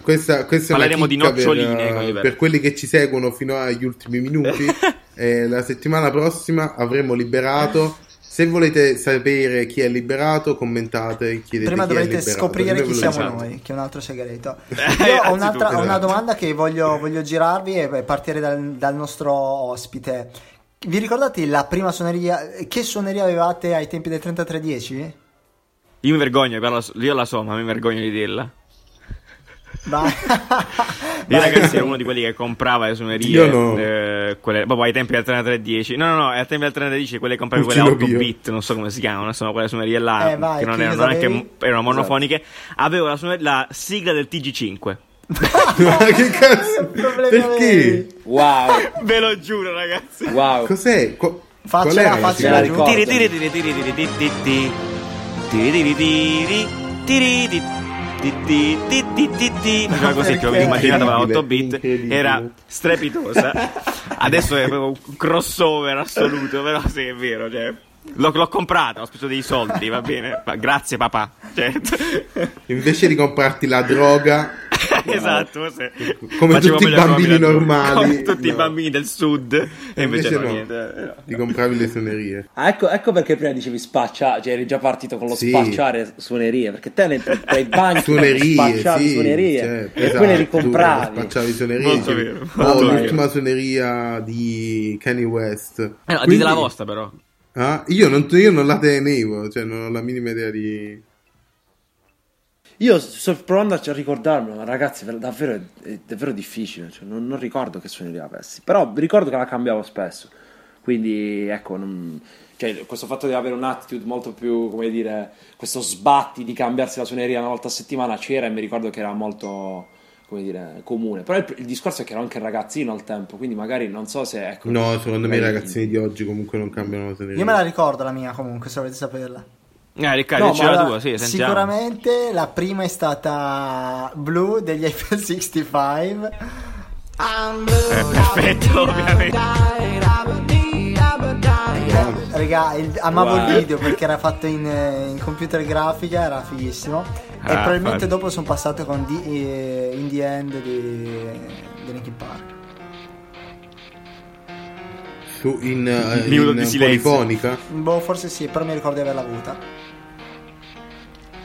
S3: Questa, questa
S2: Parleremo di noccioline
S3: per, eh, per quelli che ci seguono fino agli ultimi minuti. Eh, la settimana prossima avremo liberato. Se volete sapere chi è liberato, commentate. Chiedete
S4: Prima
S3: chi è
S4: dovete
S3: liberato.
S4: scoprire chi siamo
S3: diciamo.
S4: noi, che è un altro segreto.
S2: Eh,
S4: Io ho, un'altra, ho una
S3: esatto.
S4: domanda che voglio, voglio girarvi e partire dal, dal nostro ospite. Vi ricordate la prima suoneria? Che suoneria avevate ai tempi del 3310?
S2: Io mi vergogno, io la so, ma mi vergogno di dirla.
S4: Vai.
S2: Io
S4: Vai,
S2: ragazzi ero uno di quelli che comprava le suonerie,
S3: Io no.
S2: eh, quelle, proprio ai tempi del 3310. No, no, no, ai tempi del 3310 quelle che compravi quelle
S3: Cucino
S2: 8
S3: Pio.
S2: bit, non so come si chiamano, sono quelle suonerie là
S4: Eh, vai,
S2: che non erano neanche erano monofoniche. Avevo la, suoneria- la sigla del TG5.
S3: Ma che cazzo? Perché?
S5: Wow,
S2: Ve lo giuro, ragazzi.
S5: wow.
S3: Cos'è? Qu-
S4: Faccela, faccela.
S2: Tiri tiri tiri tiri tiri tiri tiri tiri tiri tiri tiri ti faceva così che ho
S4: Perché?
S2: immaginato la 8
S3: Incredibile,
S2: bit era strepitosa. Adesso è proprio un crossover assoluto però sì è vero cioè l'ho, l'ho comprata ho speso dei soldi va bene. Ma grazie papà. Cioè,
S3: Invece di comprarti la droga,
S2: esatto sì.
S3: Come
S2: Facevo
S3: tutti i bambini normali.
S2: come tutti i
S3: No.
S2: bambini del sud e invece,
S3: invece
S2: no,
S3: no.
S2: niente no.
S3: ti compravi le suonerie.
S5: Ah, ecco, ecco perché prima dicevi spaccia, cioè eri già partito con lo
S3: Sì.
S5: spacciare suonerie, perché te ne tra i banchi
S3: Suonerie,
S5: spacciavi
S3: sì,
S5: suonerie
S3: certo,
S5: e
S3: esatto,
S5: poi le
S3: tu
S5: ricompravi.
S3: Spacciavi suonerie.
S2: Molto
S3: dicevi,
S2: vero,
S3: "Oh,
S2: molto
S3: l'ultima suoneria di Kanye West.
S2: Eh no,
S3: Quindi-
S2: dite la vostra però
S3: Ah, io, non, io non la tenevo, cioè non ho la minima idea di...
S5: Io sto provando a ricordarmelo, ma ragazzi, ver- davvero è, è davvero difficile. cioè, non, non ricordo che suoneria avessi. Però ricordo che la cambiavo spesso. Quindi, ecco, non- cioè, questo fatto di avere un'attitude molto più, come dire, questo sbatti di cambiarsi la suoneria una volta a settimana c'era e mi ricordo che era molto, come dire, comune. Però il, il discorso è che ero anche ragazzino al tempo, quindi magari non so se, ecco...
S3: No, secondo me i ragazzini di oggi comunque non cambiano la suoneria.
S4: Io me la ricordo la mia comunque, se volete saperla.
S2: Eh Riccardo
S5: No, ma
S2: la tua sì sentiamo
S4: Sicuramente la prima è stata Blue degli Apple 65.
S2: Eh, perfetto ovviamente
S4: Raga, il- amavo
S5: Wow.
S4: il video perché era fatto in, eh, in computer grafica, era fighissimo. e
S2: Ah,
S4: probabilmente
S2: infatti.
S4: dopo sono passato con di, eh, In the End di, di Linkin Park.
S3: Su, in,
S2: Minuto
S3: in
S2: di silenzio.
S3: polifonica.
S4: Boh, forse sì, però mi ricordo di averla avuta.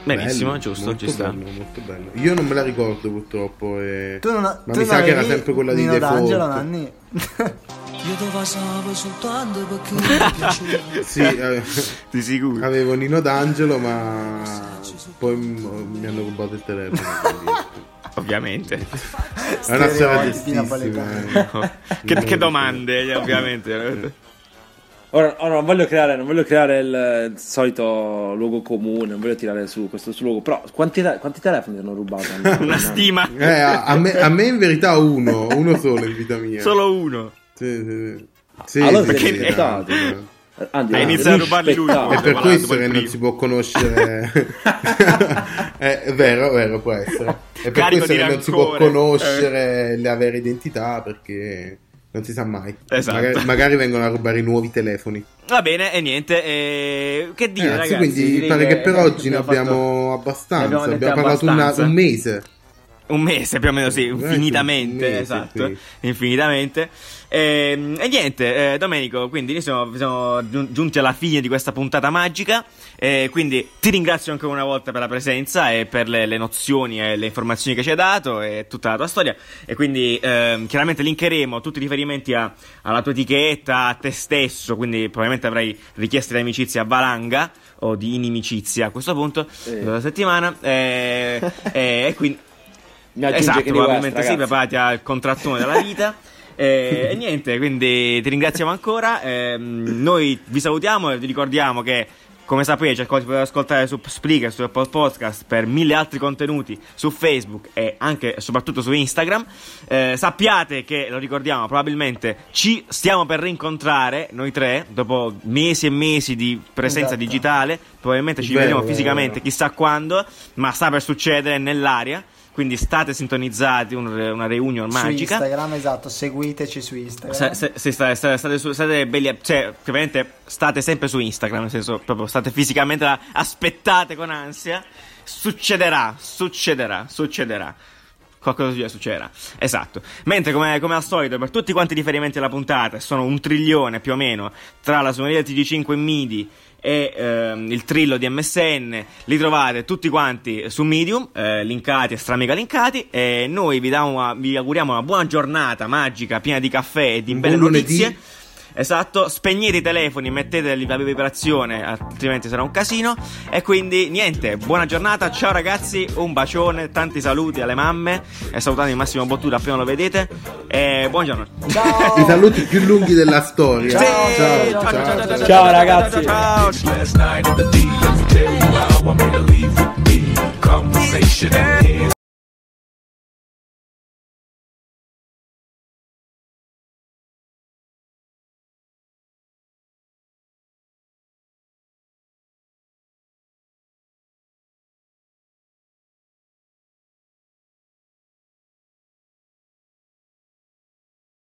S2: Benissimo
S3: Bello,
S2: giusto
S3: molto
S2: ci sta
S3: bello, molto bello. Io non me la ricordo purtroppo. e-
S4: Tu non,
S3: Ma
S4: tu
S3: mi
S4: non
S3: sa che era sempre quella di
S4: Nino
S3: default.
S4: D'Angelo, Nanni?
S6: Io ti passavo soltanto perché mi piaceva.
S3: Sì, eh,
S2: Di sicuro.
S3: avevo Nino D'Angelo, ma poi mi hanno rubato il telefono.
S2: Ovviamente.
S3: È una storia
S4: napoletani.
S3: eh.
S2: che, che domande, eh, ovviamente.
S5: Ora, ora non, voglio creare, non voglio creare il, il solito luogo comune, non voglio tirare su questo su luogo. Però quanti, quanti telefoni hanno rubato?
S2: Una stima.
S3: Eh, a, a me, a me in verità uno, uno solo in vita mia.
S2: Solo uno.
S3: Sì, sì, sì.
S5: Allora
S2: perché-
S3: sì,
S5: rispettati.
S3: esatto.
S5: Anzi,
S2: Hai
S5: anzi,
S2: iniziato a rubarli lui.
S3: È per questo che non si può conoscere. è, è vero, è vero, può essere. È per
S2: Carico
S3: questo che non si può
S2: rancore.
S3: conoscere le vere identità perché non si sa mai.
S2: Esatto.
S3: Magari, magari vengono a rubare i nuovi telefoni.
S2: Va bene, e niente. eh, che dire,
S3: Ragazzi,
S2: ragazzi?
S3: quindi pare che per oggi ne
S2: abbiamo fatto-
S3: abbastanza.
S2: ne abbiamo
S3: Abbiamo, parlato una- un mese.
S2: Un mese più o meno, sì,
S3: Eh,
S2: infinitamente,
S3: mese,
S2: esatto,
S3: sì.
S2: infinitamente. Ehm, E, niente, eh, Domenico, quindi noi siamo, siamo giun- giunti alla fine di questa puntata magica. eh, quindi ti ringrazio ancora una volta per la presenza e per le, le nozioni e le informazioni che ci hai dato e tutta la tua storia. E quindi ehm, chiaramente linkeremo tutti i riferimenti a- alla tua etichetta, a te stesso. Quindi probabilmente avrai richieste di amicizia a valanga o di inimicizia a questo punto,
S5: Sì.
S2: la settimana. eh, e- e quindi.
S5: Mi
S2: Esatto,
S5: che di
S2: probabilmente
S5: West,
S2: sì,
S5: ragazzi.
S2: preparati al contrattone della vita. Eh, e niente, quindi ti ringraziamo ancora. ehm, noi vi salutiamo e vi ricordiamo che, come sapete, ci potete ascoltare su Spreaker, su Apple Podcast per mille altri contenuti su Facebook e anche e soprattutto su Instagram. Eh, sappiate che, lo ricordiamo, probabilmente ci stiamo per rincontrare noi tre dopo mesi e mesi di presenza
S4: Esatto.
S2: digitale. Probabilmente ci
S3: vero,
S2: fisicamente, chissà quando, ma sta per succedere nell'aria. Quindi state sintonizzati, un- una reunion
S4: Su
S2: magica.
S4: Instagram, esatto, seguiteci su Instagram.
S2: Se, se- se sta- sta- state, su- state belli, cioè, ovviamente state sempre su Instagram, nel senso, proprio state fisicamente là, aspettate con ansia. Succederà, succederà, succederà. Qualcosa succederà. Esatto. Mentre, come, come al solito, per tutti quanti i riferimenti alla puntata, sono un trilione più o meno tra la suoneria del TG5 MIDI e ehm, il trillo di MSN. Li trovate tutti quanti su Medium, eh, linkati e stramica linkati. E noi vi, una- vi auguriamo una buona giornata magica, piena di caffè e di belle
S3: buon lunedì.
S2: Esatto, spegnete i telefoni, mettete la vibrazione, altrimenti sarà un casino. E quindi niente, buona giornata, ciao ragazzi, un bacione, tanti saluti alle mamme. E salutate il Massimo Bottura appena lo vedete. E buongiorno.
S4: Ciao!
S3: I saluti più lunghi della storia.
S2: Sì,
S3: ciao, ciao. ciao.
S5: Ciao, ragazzi.
S2: ciao.
S1: Last night at